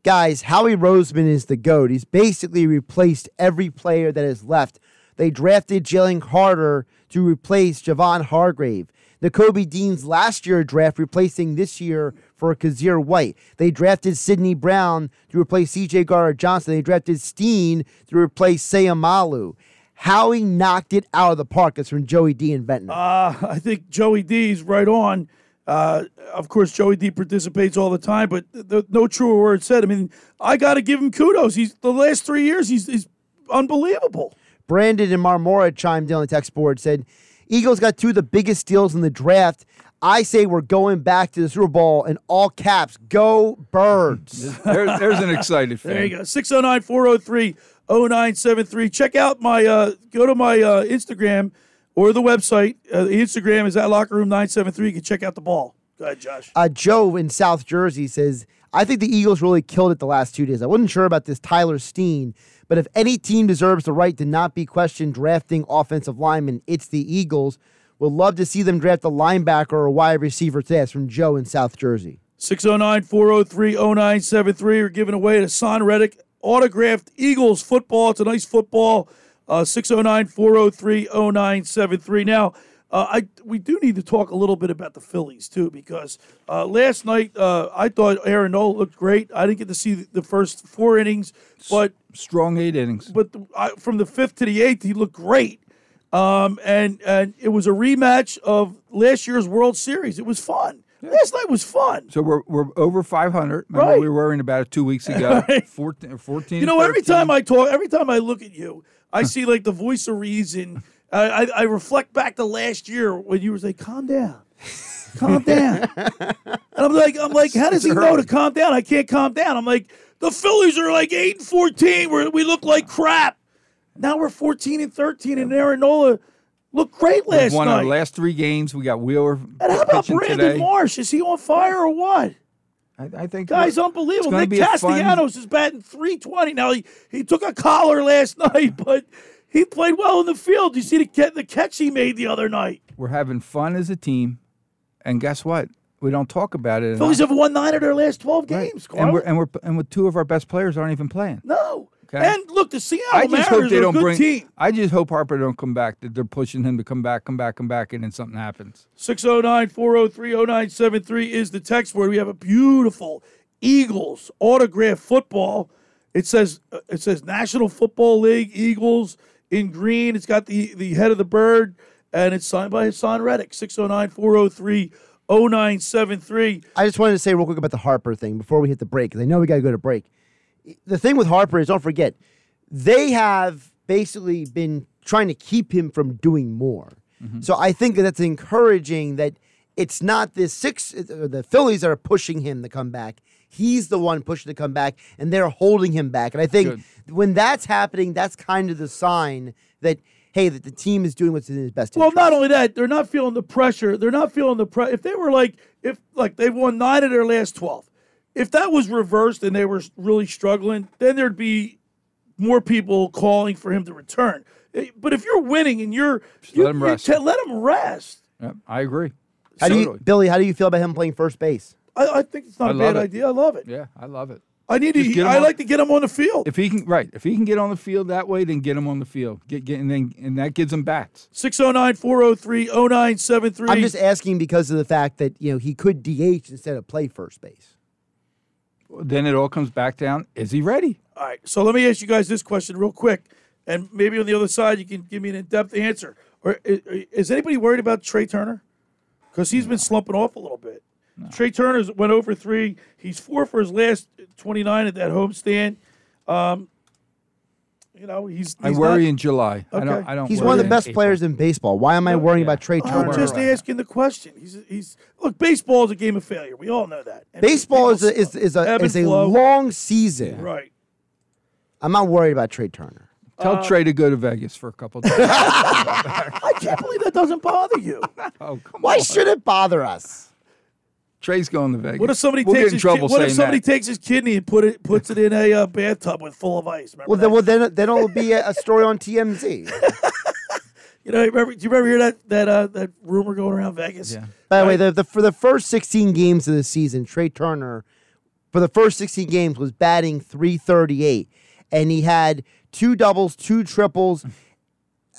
Guys, Howie Roseman is the GOAT. He's basically replaced every player that is left. They drafted Jalen Carter to replace Javon Hargrave. Nakobe Dean's last year draft replacing this year for Kyzir White. They drafted Sydney Brown to replace CJ Gardner-Johnson. They drafted Steen to replace Seumalo. Howie knocked it out of the park. That's from Joey D and Ventnor. Uh, I think Joey D is right on. Uh, of course, Joey D participates all the time, but th- th- no truer word said. I mean, I got to give him kudos. He's the last three years, he's, he's unbelievable. Brandon and Marmora chimed in on the text board said, Eagles got two of the biggest steals in the draft. I say we're going back to the Super Bowl in all caps. Go birds. (laughs) There- there's an excited fan. There you go. 609 403 0973. Check out my, uh, go to my uh, Instagram or the website. Uh, the Instagram is at locker room 973. You can check out the ball. Go ahead, Josh. Uh, Joe in South Jersey says, I think the Eagles really killed it the last two days. I wasn't sure about this Tyler Steen, but if any team deserves the right to not be questioned drafting offensive linemen, it's the Eagles. Would love to see them draft a linebacker or a wide receiver today. That's from Joe in South Jersey. 609 403 0973. We're giving away a Son Reddick autographed Eagles football. It's a nice football. Uh, 609 403 0973. Now, uh, I we do need to talk a little bit about the Phillies, too, because uh, last night uh, I thought Aaron Nola looked great. I didn't get to see the, first four innings, but. Strong eight innings. But the, I, from the fifth to the eighth, he looked great. Um, and, and it was a rematch of last year's World Series. It was fun. Last night was fun. So we're, we're over 500. Remember Right. we were worrying about it two weeks ago. (laughs) Right. 14, 14 You know, every time I talk, every time I look at you, I see like the voice of reason. I, I, I reflect back to last year when you were like, "Calm down, calm (laughs) down," and I'm like, "I'm like, how does he know to calm down? I can't calm down." I'm like, "The Phillies are like eight and fourteen, where we look like crap. Now we're fourteen and thirteen, and Aaron Nola looked great We've last won night." our last three games. We got Wheeler and how about Brandon today. Marsh? Is he on fire or what? I, I think Guy's unbelievable. Nick a fun- Castellanos is batting 320. Now, he, he took a collar last (laughs) night, but he played well in the field. You see the, the catch he made the other night. We're having fun as a team, and guess what? We don't talk about it. Phillies have won nine of their last 12 games, Carl. and we're and we're and with two of our best players aren't even playing. no. Okay. And look, the Seattle I just hope they are don't good bring. team. I just hope Harper don't come back. That they're pushing him to come back, come back, come back, and then something happens. 609 403 0973 is the text word. We have a beautiful Eagles autograph football. It says uh, it says National Football League Eagles in green. It's got the, the head of the bird, and it's signed by Haason Reddick. 609 403 0973. I just wanted to say real quick about the Harper thing before we hit the break, because I know we got to go to break. The thing with Harper is, don't forget, they have basically been trying to keep him from doing more. So I think that that's encouraging that it's not the six, uh, the Phillies that are pushing him to come back. He's the one pushing to come back, and they're holding him back. And I think when that's happening, that's kind of the sign that hey, that the team is doing what's in his best Well, interest. not only that, they're not feeling the pressure. They're not feeling the pressure. If they were like, if like they've won nine of their last 12, if that was reversed and they were really struggling, then there'd be more people calling for him to return. Eh, But if you're winning and you're, you, let him rest. te- let him rest. Yep, I agree. How do you, Billy? How do you feel about him playing first base? I, I think it's not I a bad it. idea. I love it. Yeah, I love it. I need Just to. get him I on- like to get him on the field. If he can, right? If he can get on the field that way, then get him on the field. Get get and then and that gives him bats. 609 403 0973. I'm just asking because of the fact that you know he could DH instead of play first base. Then it all comes back down: Is he ready? All right. So let me ask you guys this question real quick, and maybe on the other side you can give me an in-depth answer. Or is anybody worried about Trea Turner? Because he's been slumping off a little bit. Trea Turner's went over three. He's four for his last 29 at that homestand. Um, you know, he's. I worry not- in July. I don't. Okay. I don't. He's worry one of the best April. players in baseball. Why am I worrying about Trea Turner? I'm just asking the question. He's he's look. Baseball is a game of failure. We all know that. And Baseball is a, is, is a, is a flow. long season. Right. I'm not worried about Trea Turner. Tell Uh, Trea to go to Vegas for a couple days. (laughs) I can't believe that doesn't bother you. (laughs) oh, come Why on. should it bother us? Trea's going to Vegas. What if somebody we'll takes get in his trouble ki- what if somebody that. takes his kidney and put it puts it in a uh, bathtub with full of ice? Remember Well, then, well, then, then it'll be a, a story on TMZ. (laughs) You know, remember, do you remember hear that that uh, that rumor going around Vegas? Yeah. By the way, the, the, for the first 16 games of the season, Trea Turner, for the first 16 games, was batting 338, and he had two doubles, two triples.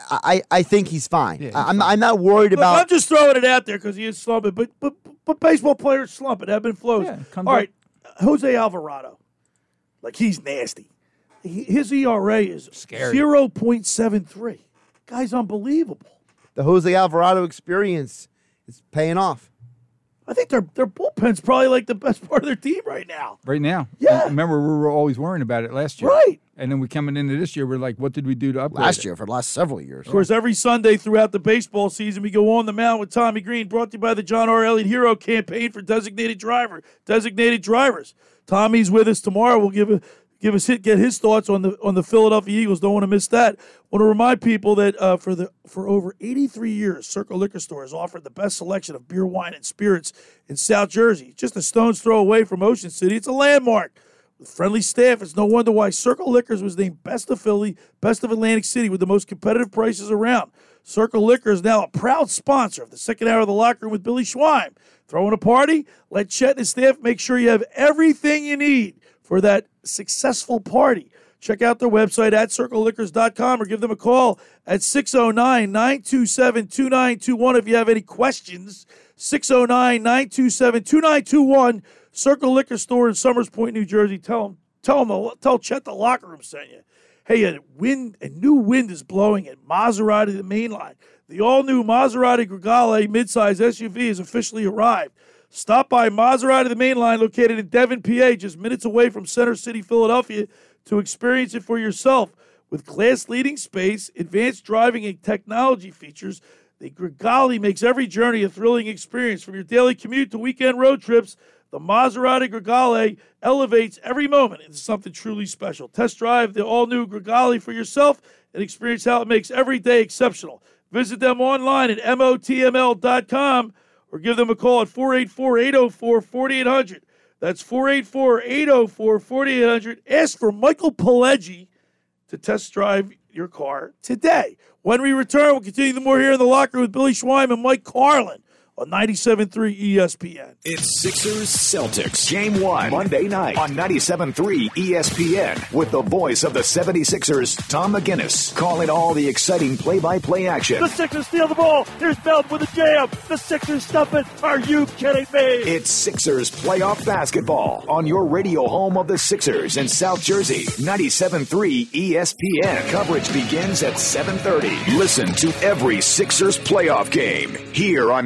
I, I think he's fine. I- I'm, I'm not worried Look, about. I'm just throwing it out there because he is slumping, but but but baseball players slumping. Ebb and flows. All right, Jose Alvarado, like he's nasty. He, his ERA is Scary. zero point seven three. Guy's unbelievable. the Jose Alvarado experience is paying off. I think their their bullpen's probably like the best (laughs) part of their team right now. Right now. Yeah. Remember, we were always worrying about it last year. Right. And then we coming into this year, we're like, what did we do to upgrade Last it? year, for the last several years. Of course, every Sunday throughout the baseball season, we go on the mound with Tommy Greene, brought to you by the John R. Elliott Hero Campaign for Designated Driver, Designated Drivers. Tommy's with us tomorrow. We'll give a, give us hit, get his thoughts on the on the Philadelphia Eagles. Don't want to miss that. Want to remind people that uh, for the for over 83 years, Circle Liquor Store has offered the best selection of beer, wine, and spirits in South Jersey. Just a stone's throw away from Ocean City. It's a landmark. With friendly staff, it's no wonder why Circle Liquors was named Best of Philly, Best of Atlantic City with the most competitive prices around. Circle Liquor is now a proud sponsor of the second hour of the locker room with Billy Schweim. Throwing a party? Let Chet and his staff make sure you have everything you need for that successful party. Check out their website at circleliquors.com or give them a call at 609 927 2921 if you have any questions. 609 927 2921. Circle Liquor Store in Somers Point, New Jersey. Tell them, tell them, tell Chet the locker room sent you. Hey, a wind, a new wind is blowing at Maserati the main line. The all-new Maserati Gregale midsize SUV has officially arrived. Stop by Maserati the main line, located in Devon, PA, just minutes away from Center City, Philadelphia, to experience it for yourself. With class-leading space, advanced driving and technology features, the Gregale makes every journey a thrilling experience. From your daily commute to weekend road trips, the Maserati Gregale elevates every moment into something truly special. Test drive the all new Gregale for yourself and experience how it makes every day exceptional. Visit them online at motml.com or give them a call at 484 804 4800. That's 484 804 4800. Ask for Michael Pileggi to test drive your car today. When we return, we'll continue the more here in the locker with Billy Schweim and Mike Carlin on 97.3 ESPN. It's Sixers Celtics. Game one, Monday night on 97.3 ESPN with the voice of the 76ers, Tom McGinnis, calling all the exciting play by play action. The Sixers steal the ball. Here's Belt with a jam. The Sixers stuff it. Are you kidding me? It's Sixers playoff basketball on your radio home of the Sixers in South Jersey, 97.3 ESPN. Coverage begins at 7.30. Listen to every Sixers playoff game here on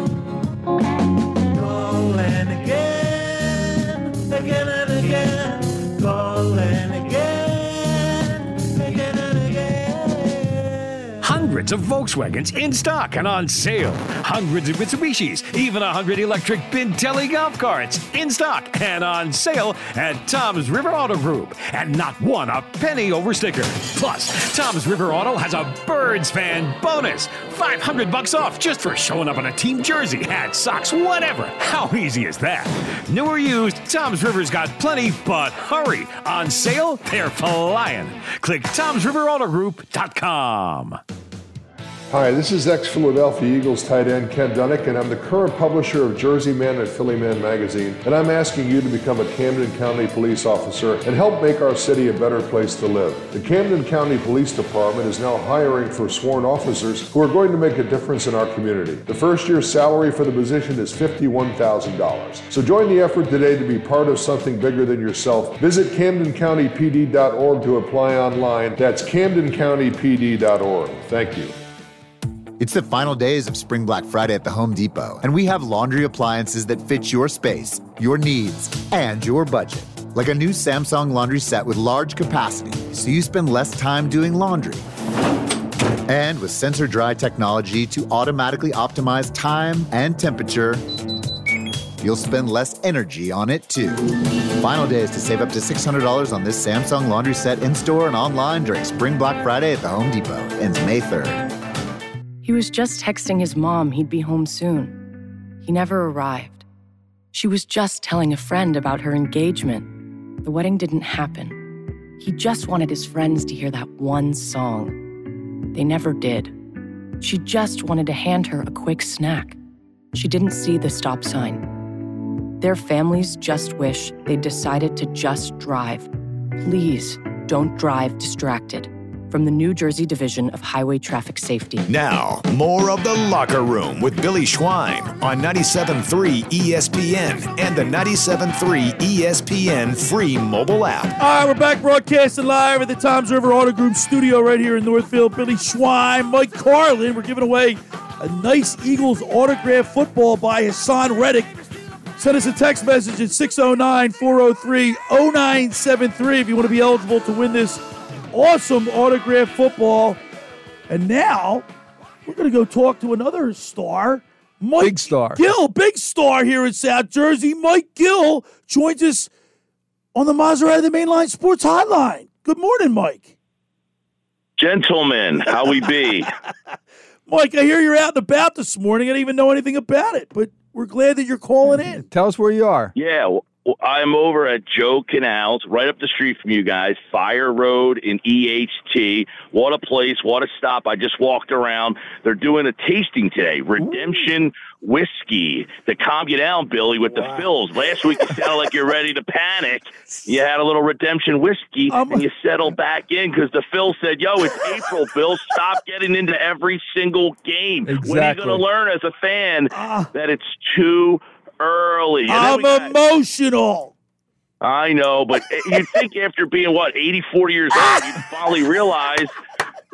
Of Volkswagens in stock and on sale. Hundreds of Mitsubishis, even a hundred electric Bintelli golf carts in stock and on sale at Tom's River Auto Group. And not one a penny over sticker. Plus, Tom's River Auto has a Birds fan bonus. 500 bucks off just for showing up in a team jersey, hat, socks, whatever. How easy is that? New or used, Tom's River's got plenty, but hurry. On sale, they're flying. Click tomsriverautogroup.com. Hi, this is ex Philadelphia Eagles tight end Ken Dunek, and I'm the current publisher of Jersey Man and Philly Man magazine. And I'm asking you to become a Camden County police officer and help make our city a better place to live. The Camden County Police Department is now hiring for sworn officers who are going to make a difference in our community. The first year's salary for the position is $51,000. So join the effort today to be part of something bigger than yourself. Visit CamdenCountyPD.org to apply online. That's CamdenCountyPD.org. Thank you. It's the final days of Spring Black Friday at the Home Depot, and we have laundry appliances that fit your space, your needs, and your budget. Like a new Samsung laundry set with large capacity, so you spend less time doing laundry. And with sensor dry technology to automatically optimize time and temperature, you'll spend less energy on it too. Final days to save up to $600 on this Samsung laundry set in store and online during Spring Black Friday at the Home Depot. Ends May 3rd. He was just texting his mom he'd be home soon. He never arrived. She was just telling a friend about her engagement. The wedding didn't happen. He just wanted his friends to hear that one song. They never did. She just wanted to hand her a quick snack. She didn't see the stop sign. Their families just wish they'd decided to just drive. Please don't drive distracted from the New Jersey Division of Highway Traffic Safety. Now, more of The Locker Room with Billy Schweim on 97.3 ESPN and the 97.3 ESPN free mobile app. All right, we're back broadcasting live at the Toms River Auto Group studio right here in Northfield. Billy Schweim, Mike Carlin. We're giving away a nice Eagles autograph football by Haason Reddick. Send us a text message at 609 403 0973 if you want to be eligible to win this awesome autograph football. And now we're going to go talk to another star, Mike Big star. Gill, big star here in South Jersey. Mike Gill joins us on the Maserati the Mainline Sports Hotline. Good morning, Mike. Gentlemen, how we be? (laughs) Mike, I hear you're out and about this morning. I didn't even know anything about it, but we're glad that you're calling in. Tell us where you are. Yeah, well, I'm over at Joe Canals, right up the street from you guys, Fire Road in EHT. What a place, what a stop. I just walked around. They're doing a tasting today, Redemption Whiskey, to calm you down, Billy, with the fills. Last week you sounded like you're ready to panic. You had a little Redemption Whiskey, and you settled back in because the Phil said, yo, it's April, Bill. Stop getting into every single game. When are you going to learn as a fan that it's too early? And I'm got- emotional. I know, but (laughs) you'd think after being, what, 84 years old, you'd (laughs) finally realize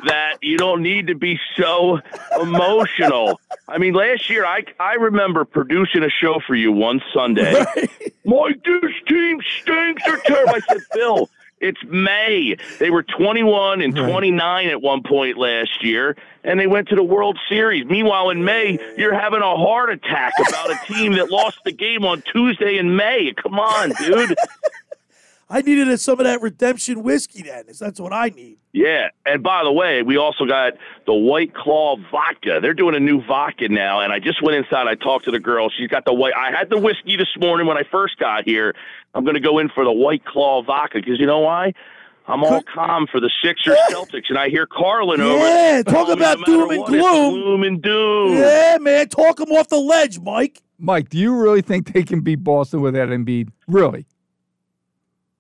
that you don't need to be so emotional. I mean, last year, I, I remember producing a show for you one Sunday. (laughs) Mike, this team stinks. They're terrible. I said, Bill, it's May. They were 21 and 29 at one point last year, and they went to the World Series. Meanwhile, in May, you're having a heart attack about a team that lost the game on Tuesday in May. Come on, dude. (laughs) I needed some of that redemption whiskey then. That's what I need. Yeah, and by the way, we also got the White Claw vodka. They're doing a new vodka now, and I just went inside. I talked to the girl. She's got the white. I had the whiskey this morning when I first got here. I'm going to go in for the White Claw vodka because you know why? I'm all calm for the Sixers Celtics, and I hear Carlin over. Yeah, talk about no doom and what, gloom. gloom and doom. Yeah, man, talk him off the ledge, Mike. Mike, do you really think they can beat Boston without Embiid? Really?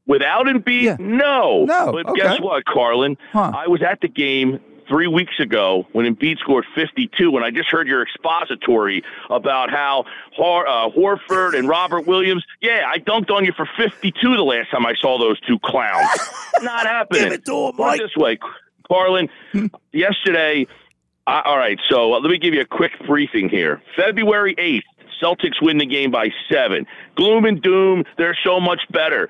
Without Embiid, no. No, But okay. guess what, Carlin? I was at the game three weeks ago when Embiid scored 52, and I just heard your expository about how Hor- uh, Horford and Robert Williams. Yeah, I dunked on you for 52 the last time I saw those two clowns. (laughs) Not happening. Give it to him, Mike. this way, Carlin. yesterday, I, all right. So uh, let me give you a quick briefing here. February 8th, Celtics win the game by seven. Gloom and doom. They're so much better.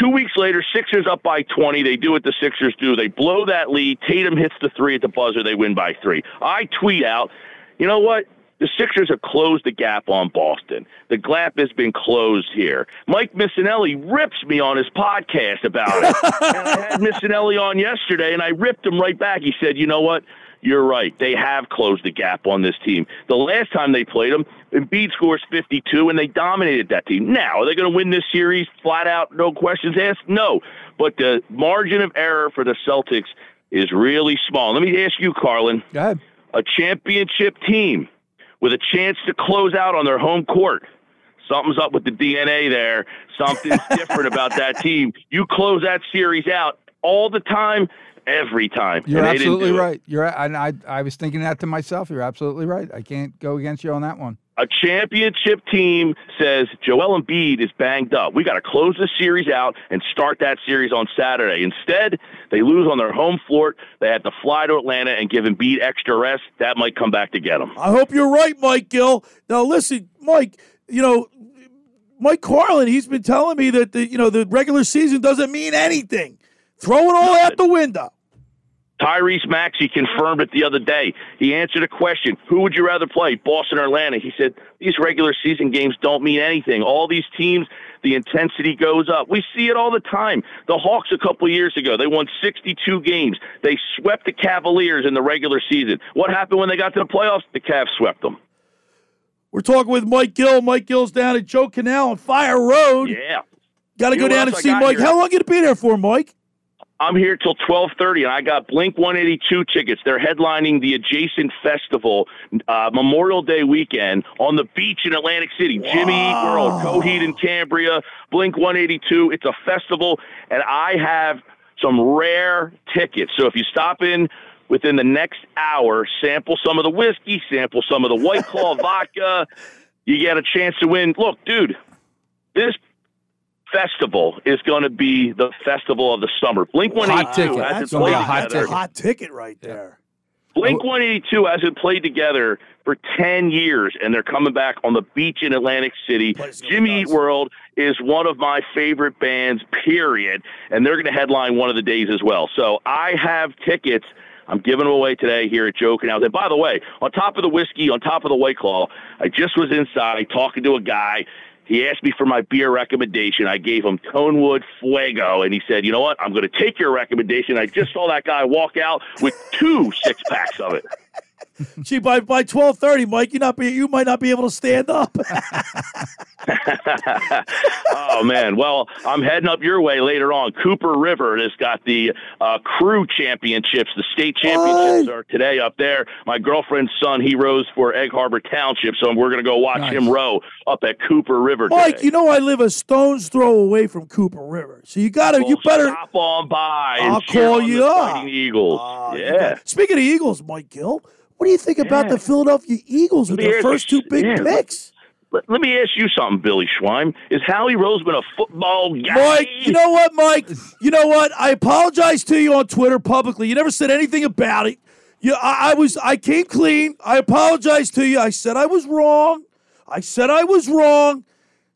Two weeks later, Sixers up by 20. They do what the Sixers do. They blow that lead. Tatum hits the three at the buzzer. They win by three. I tweet out, you know what? The Sixers have closed the gap on Boston. The gap has been closed here. Mike Missanelli rips me on his podcast about it. (laughs) and I had Missinelli on yesterday, and I ripped him right back. He said, you know what? You're right. They have closed the gap on this team. The last time they played them, Embiid scores 52, and they dominated that team. Now, are they going to win this series flat out, no questions asked? No. But the margin of error for the Celtics is really small. Let me ask you, Carlin. Go ahead. a championship team with a chance to close out on their home court. Something's up with the DNA there. Something's (laughs) different about that team. You close that series out all the time, every time. You're and they didn't absolutely do it. right. You're and I I was thinking that to myself. You're absolutely right. I can't go against you on that one. A championship team says Joel Embiid is banged up. We got to close the series out and start that series on Saturday. Instead, they lose on their home floor. They had to fly to Atlanta and give Embiid extra rest. That might come back to get them. I hope you're right, Mike Gill. Now, listen, Mike. You know, Mike Carlin. He's been telling me that the you know the regular season doesn't mean anything. Throw it all out the window. Tyrese Maxey confirmed it the other day. He answered a question Who would you rather play, Boston or Atlanta? He said, These regular season games don't mean anything. All these teams, the intensity goes up. We see it all the time. The Hawks, a couple years ago, they won 62 games. They swept the Cavaliers in the regular season. What happened when they got to the playoffs? The Cavs swept them. We're talking with Mike Gill. Mike Gill's down at Joe Canal on Fire Road. Yeah. Got to You go down and I see Mike. here? How long you to be there for, Mike? I'm here till 12:30, and I got Blink 182 tickets. They're headlining the adjacent festival uh, Memorial Day weekend on the beach in Atlantic City. Jimmy Eat World, Coheed and Cambria, Blink 182. It's a festival, and I have some rare tickets. So if you stop in within the next hour, sample some of the whiskey, sample some of the White Claw (laughs) vodka, you get a chance to win. Look, dude, this festival is going to be the festival of the summer. Blink Hot 182 ticket. hasn't That's gonna be played a hot together. ticket. Hot ticket right there. Blink 182 hasn't played together for 10 years, and they're coming back on the beach in Atlantic City. Jimmy Eat World is one of my favorite bands, period, and they're going to headline one of the days as well. So I have tickets. I'm giving them away today here at Joe Canal. And by the way, on top of the whiskey, on top of the White Claw, I just was inside talking to a guy. He asked me for my beer recommendation. I gave him Tonewood Fuego, and he said, "You know what? I'm going to take your recommendation." I just saw that guy walk out with two six packs of it. (laughs) Gee, by by twelve thirty, Mike, you not be you might not be able to stand up. (laughs) (laughs) oh man! Well, I'm heading up your way later on. Cooper River has got the uh, crew championships. The state championships are today up there. My girlfriend's son, he rows for Egg Harbor Township, so we're going to go watch him row up at Cooper River. Mike, you know I live a stone's throw away from Cooper River, so you got to you better. stop on by. I'll call you up. Eagles. yeah. Speaking of Eagles, Mike Gill, what do you think about the Philadelphia Eagles with their first two big yeah, picks? Let, let me ask you something, Billy Schweim. Is Howie Roseman a football guy? Mike, you know what, Mike? You know what? I apologize to you on Twitter publicly. You never said anything about it. You, I, I was, I came clean. I apologize to you. I said I was wrong. I said I was wrong.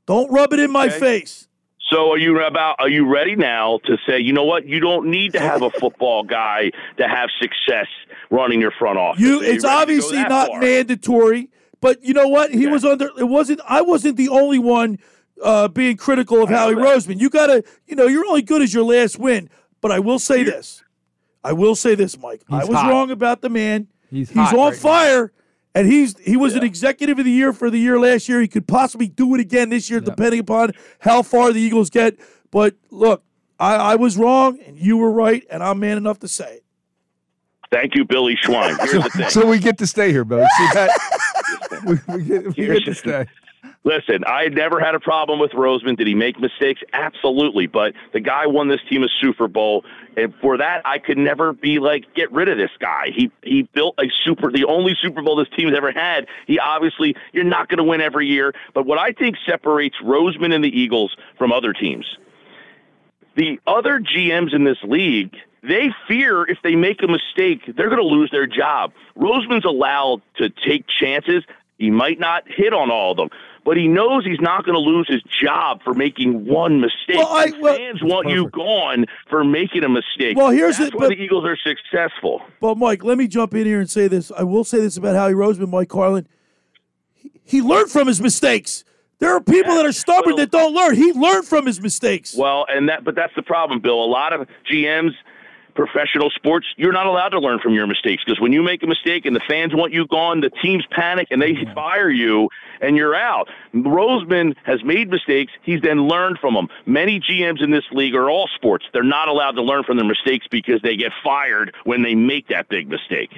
Don't rub it in my Okay. face. So are you about are you ready now to say, you know what, you don't need to have a (laughs) football guy to have success running your front office. You, it's ready to go obviously not far? mandatory, but you know what? He was under. It wasn't. I wasn't the only one uh, being critical of Howie Roseman. You got to, you know, you're only good as your last win. But I will say this. I will say this, Mike. I was hot. wrong about the man. He's He's on right now. fire, and he's he was an executive of the year for the year last year. He could possibly do it again this year, depending upon how far the Eagles get. But look, I, I was wrong, and you were right, and I'm man enough to say it. Thank you, Billy Schweim. Here's the (laughs) thing. So we get to stay here, Billy. See that? (laughs) we, we get, we get to stay. Listen, I never had a problem with Roseman. Did he make mistakes? Absolutely. But the guy won this team a Super Bowl, and for that, I could never be like, get rid of this guy. He he built a super, the only Super Bowl this team's ever had. He obviously, you're not going to win every year. But what I think separates Roseman and the Eagles from other teams, the other GMs in this league. They fear if they make a mistake, they're going to lose their job. Roseman's allowed to take chances. He might not hit on all of them, but he knows he's not going to lose his job for making one mistake. Well, I- well- fans want you gone for making a mistake. Well, here's That's the- why but- the Eagles are successful. But Mike, let me jump in here and say this. I will say this about Howie Roseman, Mike Carlin. He, he learned from his mistakes. There are people that are stubborn that don't learn. He learned from his mistakes. Well, and that, but that's the problem, Bill. A lot of GMs, professional sports, you're not allowed to learn from your mistakes because when you make a mistake and the fans want you gone, the teams panic and they fire you and you're out. Roseman has made mistakes. He's then learned from them. Many GMs in this league are all sports. They're not allowed to learn from their mistakes because they get fired when they make that big mistake.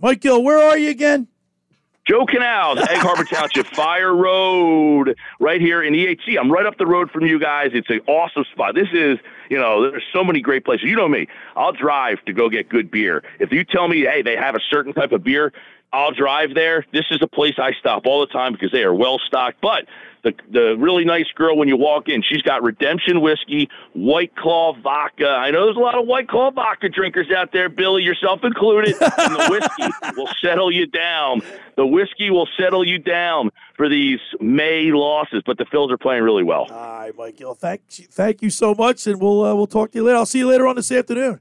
Mike Gill, where are you again? Joe Canals, Egg Harbor Township, (laughs) Fire Road, right here in EHT. I'm right up the road from you guys. It's an awesome spot. This is, you know, there's so many great places. You know me. I'll drive to go get good beer. If you tell me, hey, they have a certain type of beer, I'll drive there. This is a place I stop all the time because they are well stocked. But the the really nice girl when you walk in, she's got Redemption whiskey, White Claw vodka. I know there's a lot of White Claw vodka drinkers out there, Billy, yourself included. And the whiskey (laughs) will settle you down. The whiskey will settle you down for these May losses. But the Phils are playing really well. All right, Mike Gill. Thank you, thank you so much, and we'll uh, we'll talk to you later. I'll see you later on this afternoon.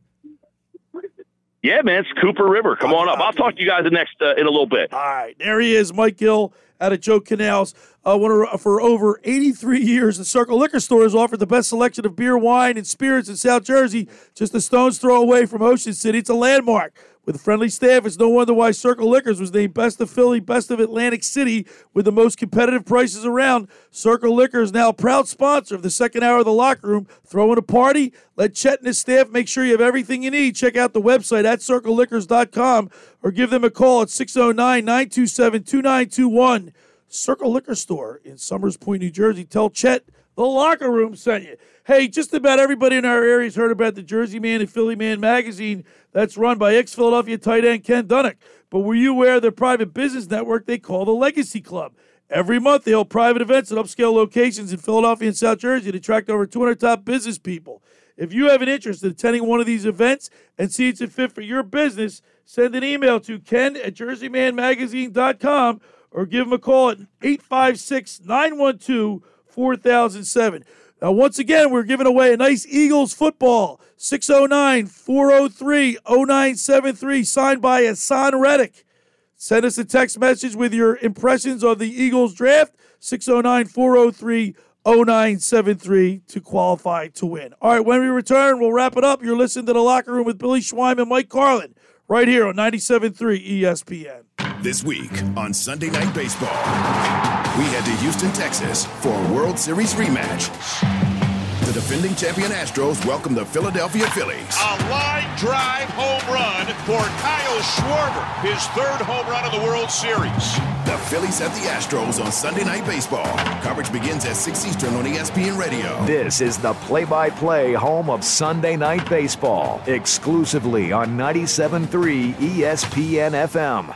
Yeah, man, it's Cooper River. Come on up. I'll talk to you guys the next uh, in a little bit. All right, there he is, Mike Gill out of Joe Canals. Uh, for over 83 (laughs) years, the Circle Liquor Store has offered the best selection of beer, wine, and spirits in South Jersey, just a stone's throw away from Ocean City. It's a landmark. With friendly staff, it's no wonder why Circle Liquors was named Best of Philly, Best of Atlantic City, with the most competitive prices around. Circle Liquor is now proud sponsor of the second hour of the locker room. Throwing a party? Let Chet and his staff make sure you have everything you need. Check out the website at circleliquors.com or give them a call at 609 927 2921. Circle Liquor Store in Somers Point, New Jersey. Tell Chet the locker room sent you. Hey, just about everybody in our area has heard about the Jersey Man and Philly Man magazine that's run by ex Philadelphia tight end Ken Dunek. But were you aware of their private business network they call the Legacy Club? Every month, they hold private events at upscale locations in Philadelphia and South Jersey to attract over 200 top business people. If you have an interest in attending one of these events and see it's a fit for your business, send an email to ken at jerseymanmagazine.com or give them a call at 856 912 4007. Now, once again, we're giving away a nice Eagles football 609 403 0973, signed by Haason Reddick. Send us a text message with your impressions of the Eagles draft 609 403 0973 to qualify to win. All right, when we return, we'll wrap it up. You're listening to The Locker Room with Billy Schweim and Mike Carlin right here on 97.3 ESPN. This week on Sunday Night Baseball, we head to Houston, Texas for a World Series rematch. The defending champion Astros welcome the Philadelphia Phillies. A line drive home run for Kyle Schwarber, his third home run of the World Series. The Phillies at the Astros on Sunday Night Baseball. Coverage begins at 6 Eastern on ESPN Radio. This is the play by play home of Sunday Night Baseball, exclusively on 97.3 ESPN FM.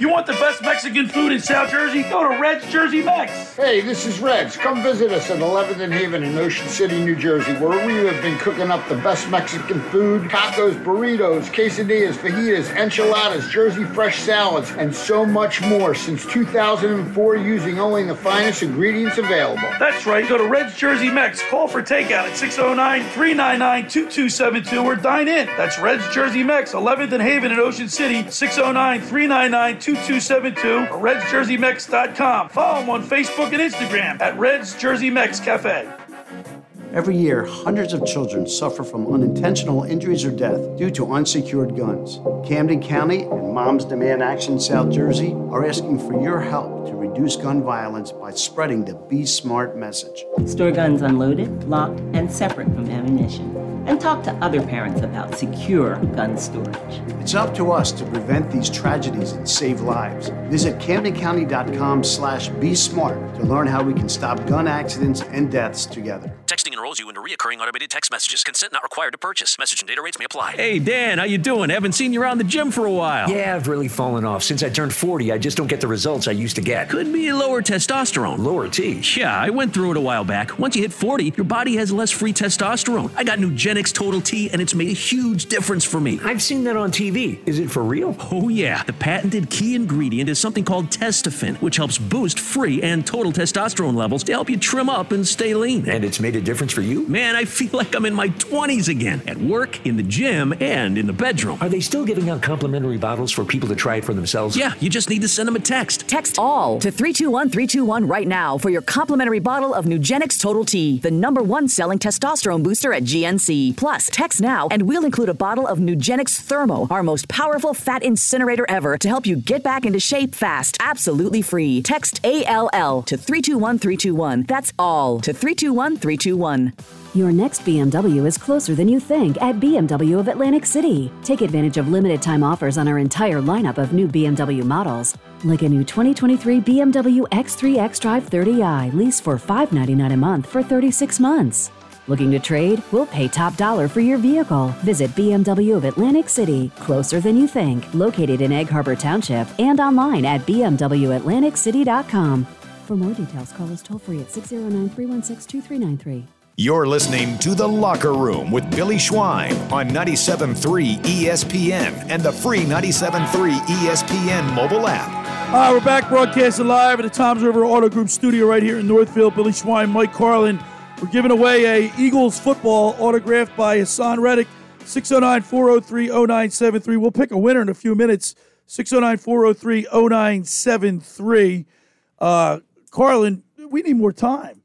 You want the best Mexican food in South Jersey? Go to Red's Jersey Mex. Hey, this is Reds. Come visit us at 11th and Haven in Ocean City, New Jersey, where we have been cooking up the best Mexican food tacos, burritos, quesadillas, fajitas, enchiladas, Jersey fresh salads, and so much more since 2004 using only the finest ingredients available. That's right. Go to Red's Jersey Mex. Call for takeout at 609 399 2272 or dine in. That's Red's Jersey Mex, 11th and Haven in Ocean City, 609 399 2272 or RedsJerseyMex.com. Follow them on Facebook and Instagram at Red's Jersey Mex Cafe. Every year, hundreds of children suffer from unintentional injuries or death due to unsecured guns. Camden County and Moms Demand Action South Jersey are asking for your help to reduce gun violence by spreading the Be Smart message. Store guns unloaded, locked, and separate from ammunition. And talk to other parents about secure gun storage. It's up to us to prevent these tragedies and save lives. Visit CamdenCounty.com slash Be Smart to learn how we can stop gun accidents and deaths together. Texting enrolls you into reoccurring automated text messages. Consent not required to purchase. Message and data rates may apply. Hey Dan, how you doing? Haven't seen you around the gym for a while. Yeah, I've really fallen off. Since I turned 40, I just don't get the results I used to get. Could be lower testosterone. Lower T? Yeah, I went through it a while back. Once you hit 40, your body has less free testosterone. I got new Nugenix Total T, and it's made a huge difference for me. I've seen that on TV. Is it for real? Oh, yeah. The patented key ingredient is something called Testofen, which helps boost free and total testosterone levels to help you trim up and stay lean. And it's made a difference for you? Man, I feel like I'm in my 20s again at work, in the gym, and in the bedroom. Are they still giving out complimentary bottles for people to try it for themselves? Yeah, you just need to send them a text. Text all to 321 321 right now for your complimentary bottle of Nugenix Total T, the number one selling testosterone booster at GNC. Plus, text now and we'll include a bottle of Nugenix Thermo, our most powerful fat incinerator ever, to help you get back into shape fast, absolutely free. Text ALL to 321 321. That's all to 321 321. Your next BMW is closer than you think at BMW of Atlantic City. Take advantage of limited time offers on our entire lineup of new BMW models, like a new 2023 BMW X3 xDrive 30i lease for 599 a month for 36 months. Looking to trade? We'll pay top dollar for your vehicle. Visit BMW of Atlantic City, closer than you think, located in Egg Harbor Township, and online at BMWAtlanticCity.com. For more details, call us toll free at 609 316 2393. You're listening to The Locker Room with Billy Schweim on 97.3 ESPN and the free 97.3 ESPN mobile app. All right, we're back broadcasting live at the Tom's River Auto Group studio right here in Northfield. Billy Schweim, Mike Carlin. We're giving away a Eagles football autographed by Haason Reddick. 609 403 0973. We'll pick a winner in a few minutes. 609 403 0973. Uh, Carlin, we need more time.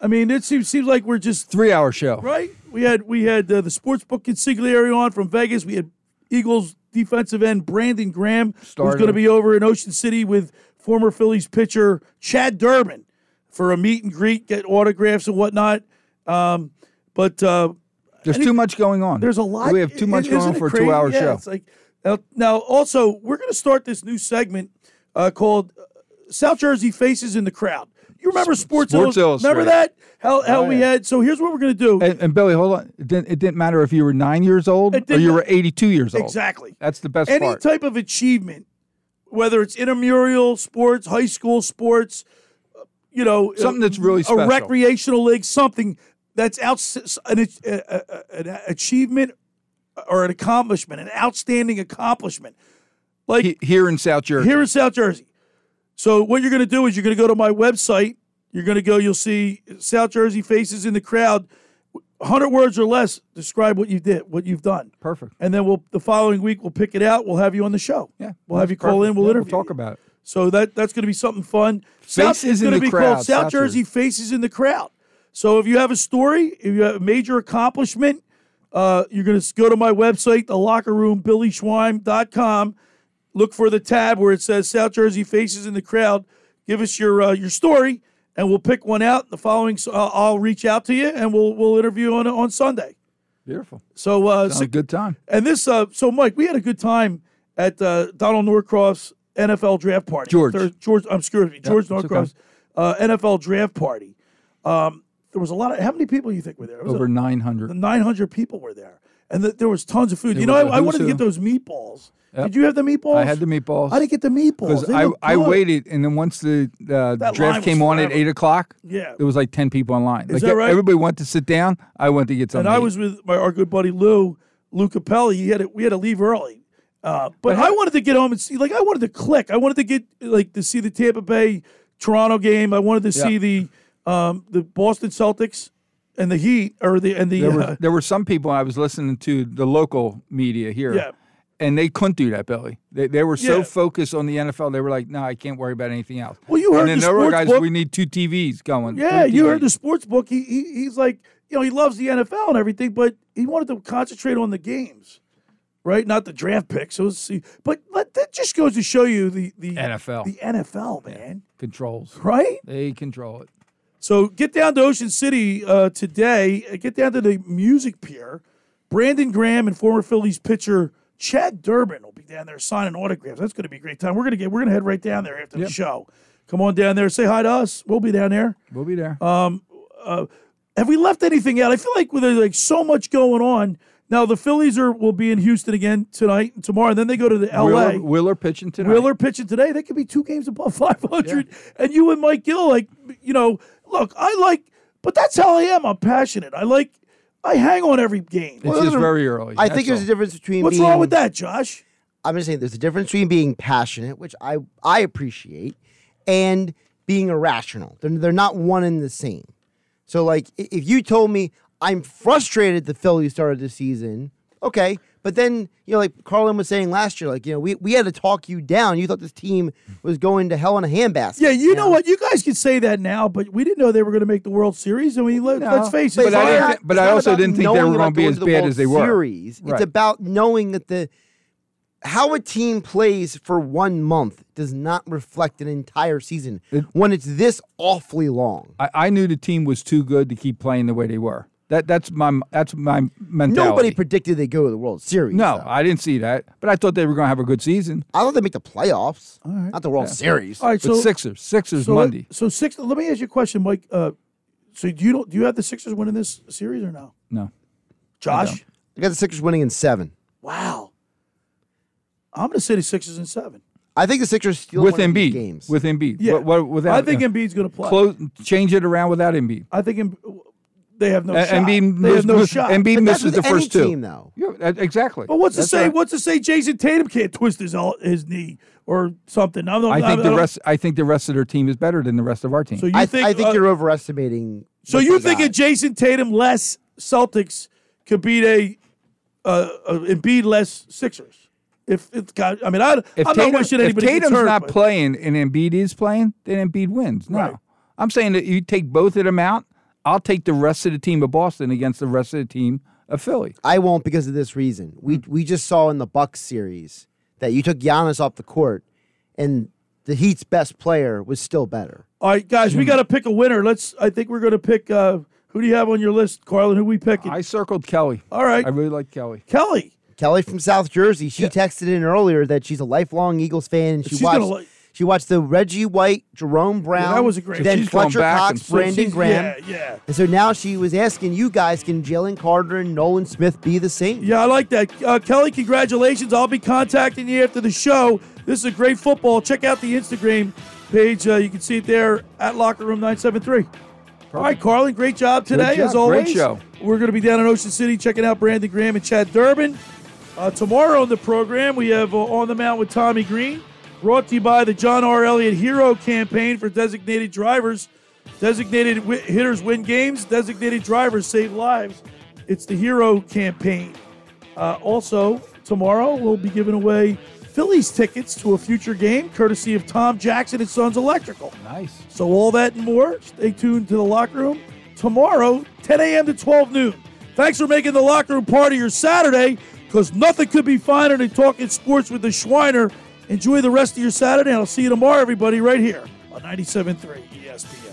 I mean, it seems seems like we're just three hour show, right? We had we had uh, the sportsbook consigliere on from Vegas. We had Eagles defensive end Brandon Graham, Starter. who's going to be over in Ocean City with former Phillies pitcher Chad Durbin for a meet and greet, get autographs and whatnot. Um, but uh, There's any- too much going on. There's a lot. We have too much going on for a two hour Yeah, show. It's like now, now also we're going to start this new segment uh, called uh, South Jersey Faces in the Crowd. You remember Sports, Sports Illus- Remember that? How, how Oh, we had. So here's what we're going to do. And, and Billy, hold on. It didn't, it didn't matter if you were nine years old or you were 82 years old. Exactly. That's the best Any part. type of achievement, whether it's intramural sports, high school sports, you know, Something that's really a recreational league, something that's out an, uh, uh, an achievement or an accomplishment, an outstanding accomplishment. Like here in South Jersey. here in South Jersey. So what you're going to do is you're going to go to my website. You're going to go. You'll see South Jersey faces in the crowd. 100 words or less describe what you did, what you've done. Perfect. And then we'll the following week we'll pick it out. We'll have you on the show. Yeah, We'll have you call in. perfect. We'll Yeah, interview. talk you. about it. So that that's going to be something fun. South, Faces it's in going to be crowd, called South South Jersey Faces in the Crowd. So if you have a story, if you have a major accomplishment, uh, you're going to go to my website, the locker room, billyschweim.com. Look for the tab where it says South Jersey Faces in the Crowd. Give us your uh, your story, and we'll pick one out. The following, so I'll, reach out to you, and we'll we'll interview on on Sunday. Beautiful. So uh, so- a good time. and this, uh, so Mike, we had a good time at uh, Donald Norcroft's NFL draft party. George. George, I'm excuse me, George it's okay. Uh, NFL draft party. Um, there was a lot of. How many people do you think were there? It was Over a- 900. 900 people were there, and th- there was tons of food. It you know, I, I wanted to get those meatballs. Yep. Did you have the meatballs? I had the meatballs. I didn't get the meatballs. I, I waited, and then once the uh, draft came on at 8 o'clock, Yeah. there was like 10 people in line. Is like that right? Everybody went to sit down. I went to get something. and I was with my our good buddy Lou Lou Capelli. He had to, we had to leave early, uh, but But I wanted to get home and see. Like I wanted to click. I wanted to get like to see the Tampa Bay Toronto game. I wanted to Yeah. see the um, the Boston Celtics and the Heat or the and the there, uh, were, there were some people I was listening to the local media here. Yeah. And they couldn't do that, Billy. They, they were so Yeah. focused on the NFL. They were like, "No, I can't worry about anything else." Well, you heard and then the there were sports guys. book. We need two TVs going. yeah. three You heard the sports book. He, he he's like you know he loves the NFL and everything, but he wanted to concentrate on the games. Right, not the draft picks. So, let's see. but but that just goes to show you the the NFL. the NFL, man. controls. Right? They control it. So get down to Ocean City uh, today. uh, Get down to the Music Pier. Brandon Graham and former Phillies pitcher Chad Durbin will be down there signing autographs. That's going to be a great time. We're going to get. We're going to head right down there after Yep. the show. Come on down there. Say hi to us. We'll be down there. We'll be there. Um, uh, have we left anything out? I feel like there's like so much going on. Now the Phillies are will be in Houston again tonight and tomorrow, and then they go to the L.A. Wheeler, Wheeler pitching tonight. Wheeler pitching today. They could be two games above (laughs) 500. And you and Mike Gill, like, you know, look, I like, but that's how I am. I'm passionate. I like, I hang on every game. It's just very early. I think that's there's all. a difference between What's being, wrong with that, Josh? I'm just saying there's a difference between being passionate, which I I appreciate, and being irrational. They're, they're not one and the same. So like if you told me I'm frustrated the Phillies started the season, okay, but then you know like Carlin was saying last year, like you know we, we had to talk you down. You thought this team was going to hell in a handbasket. Yeah, you know what? You guys can say that now, but we didn't know they were going to make the World Series. I mean, let, us face it. But I didn't but I also didn't think they knowing were gonna be as the bad World as they were. Series. Right. It's about knowing that the how a team plays for one month does not reflect an entire season when it's this awfully long. I, I knew the team was too good to keep playing the way they were. That that's my that's my mentality. Nobody predicted they go to the World Series. No, I didn't see that, but I thought they were going to have a good season. I thought they make the playoffs, not the World Yeah. Series. All right, But so Sixers, Sixers so Monday. So six. Let me ask you a question, Mike. Uh, so do you don't do you have the Sixers winning this series or no? No, Josh. They got the Sixers winning in seven. Wow. I'm going to say the Sixers in seven. I think the Sixers still with one Embiid. games. With Embiid. Yeah. What, what, without, I think Embiid's going to play. Close, change it around without Embiid. I think Em- they have no Uh, shot. Embiid they miss- have no miss- shot. Embiid But misses that's the with any first two. team, though. Yeah, that- exactly. But what's to That's say? right. What's to say? Jayson Tatum can't twist his el- his knee or something. I'm not, I think I the don't- rest. I think the rest of their team is better than the rest of our team. So you I, think? I think uh, you're overestimating. So what you they think got. a Jayson Tatum less Celtics could beat a uh, uh, Embiid less Sixers? If it's got, I mean, I, if I'm Tatum, not wishing if anybody gets Tatum's hurt, not but- playing and Embiid is playing, then Embiid wins. No, Right. I'm saying that you take both of them out. I'll take the rest of the team of Boston against the rest of the team of Philly. I won't because of this reason. We Hmm. we just saw in the Bucks series that you took Giannis off the court, and the Heat's best player was still better. All right, guys, we got to pick a winner. Let's. I think we're going to pick. Uh, who do you have on your list, Carlin? Who we picking? I circled Kelly. All right, I really like Kelly. Kelly. Kelly from South Jersey. She texted in earlier that she's a lifelong Eagles fan, and she She's watched. She watched the Reggie White, Jerome Brown. that was a great- Then She's Fletcher Cox, and- Brandon she's- Graham. Yeah, yeah. And so now she was asking you guys, can Jalen Carter and Nolan Smith be the same? Yeah, I like that. Uh, Kelly, congratulations. I'll be contacting you after the show. This is a great football. Check out the Instagram page. Uh, you can see it there at Locker Room 973. All right, Carlin, great job today, job. as always. Great show. We're going to be down in Ocean City checking out Brandon Graham and Chad Durbin. Uh, tomorrow on the program, we have uh, On the Mount with Tommy Greene, brought to you by the John R. Elliott Hero Campaign for designated drivers. Designated wi- hitters win games, designated drivers save lives. It's the Hero Campaign. Uh, also, tomorrow we'll be giving away Phillies tickets to a future game, courtesy of Tom Jackson and Sons Electrical. Nice. So all that and more. Stay tuned to the locker room tomorrow, 10 a.m. to 12 noon. Thanks for making the locker room part of your Saturday, because nothing could be finer than talking sports with the Schweiner. Enjoy the rest of your Saturday, and I'll see you tomorrow, everybody, right here on 97.3 ESPN.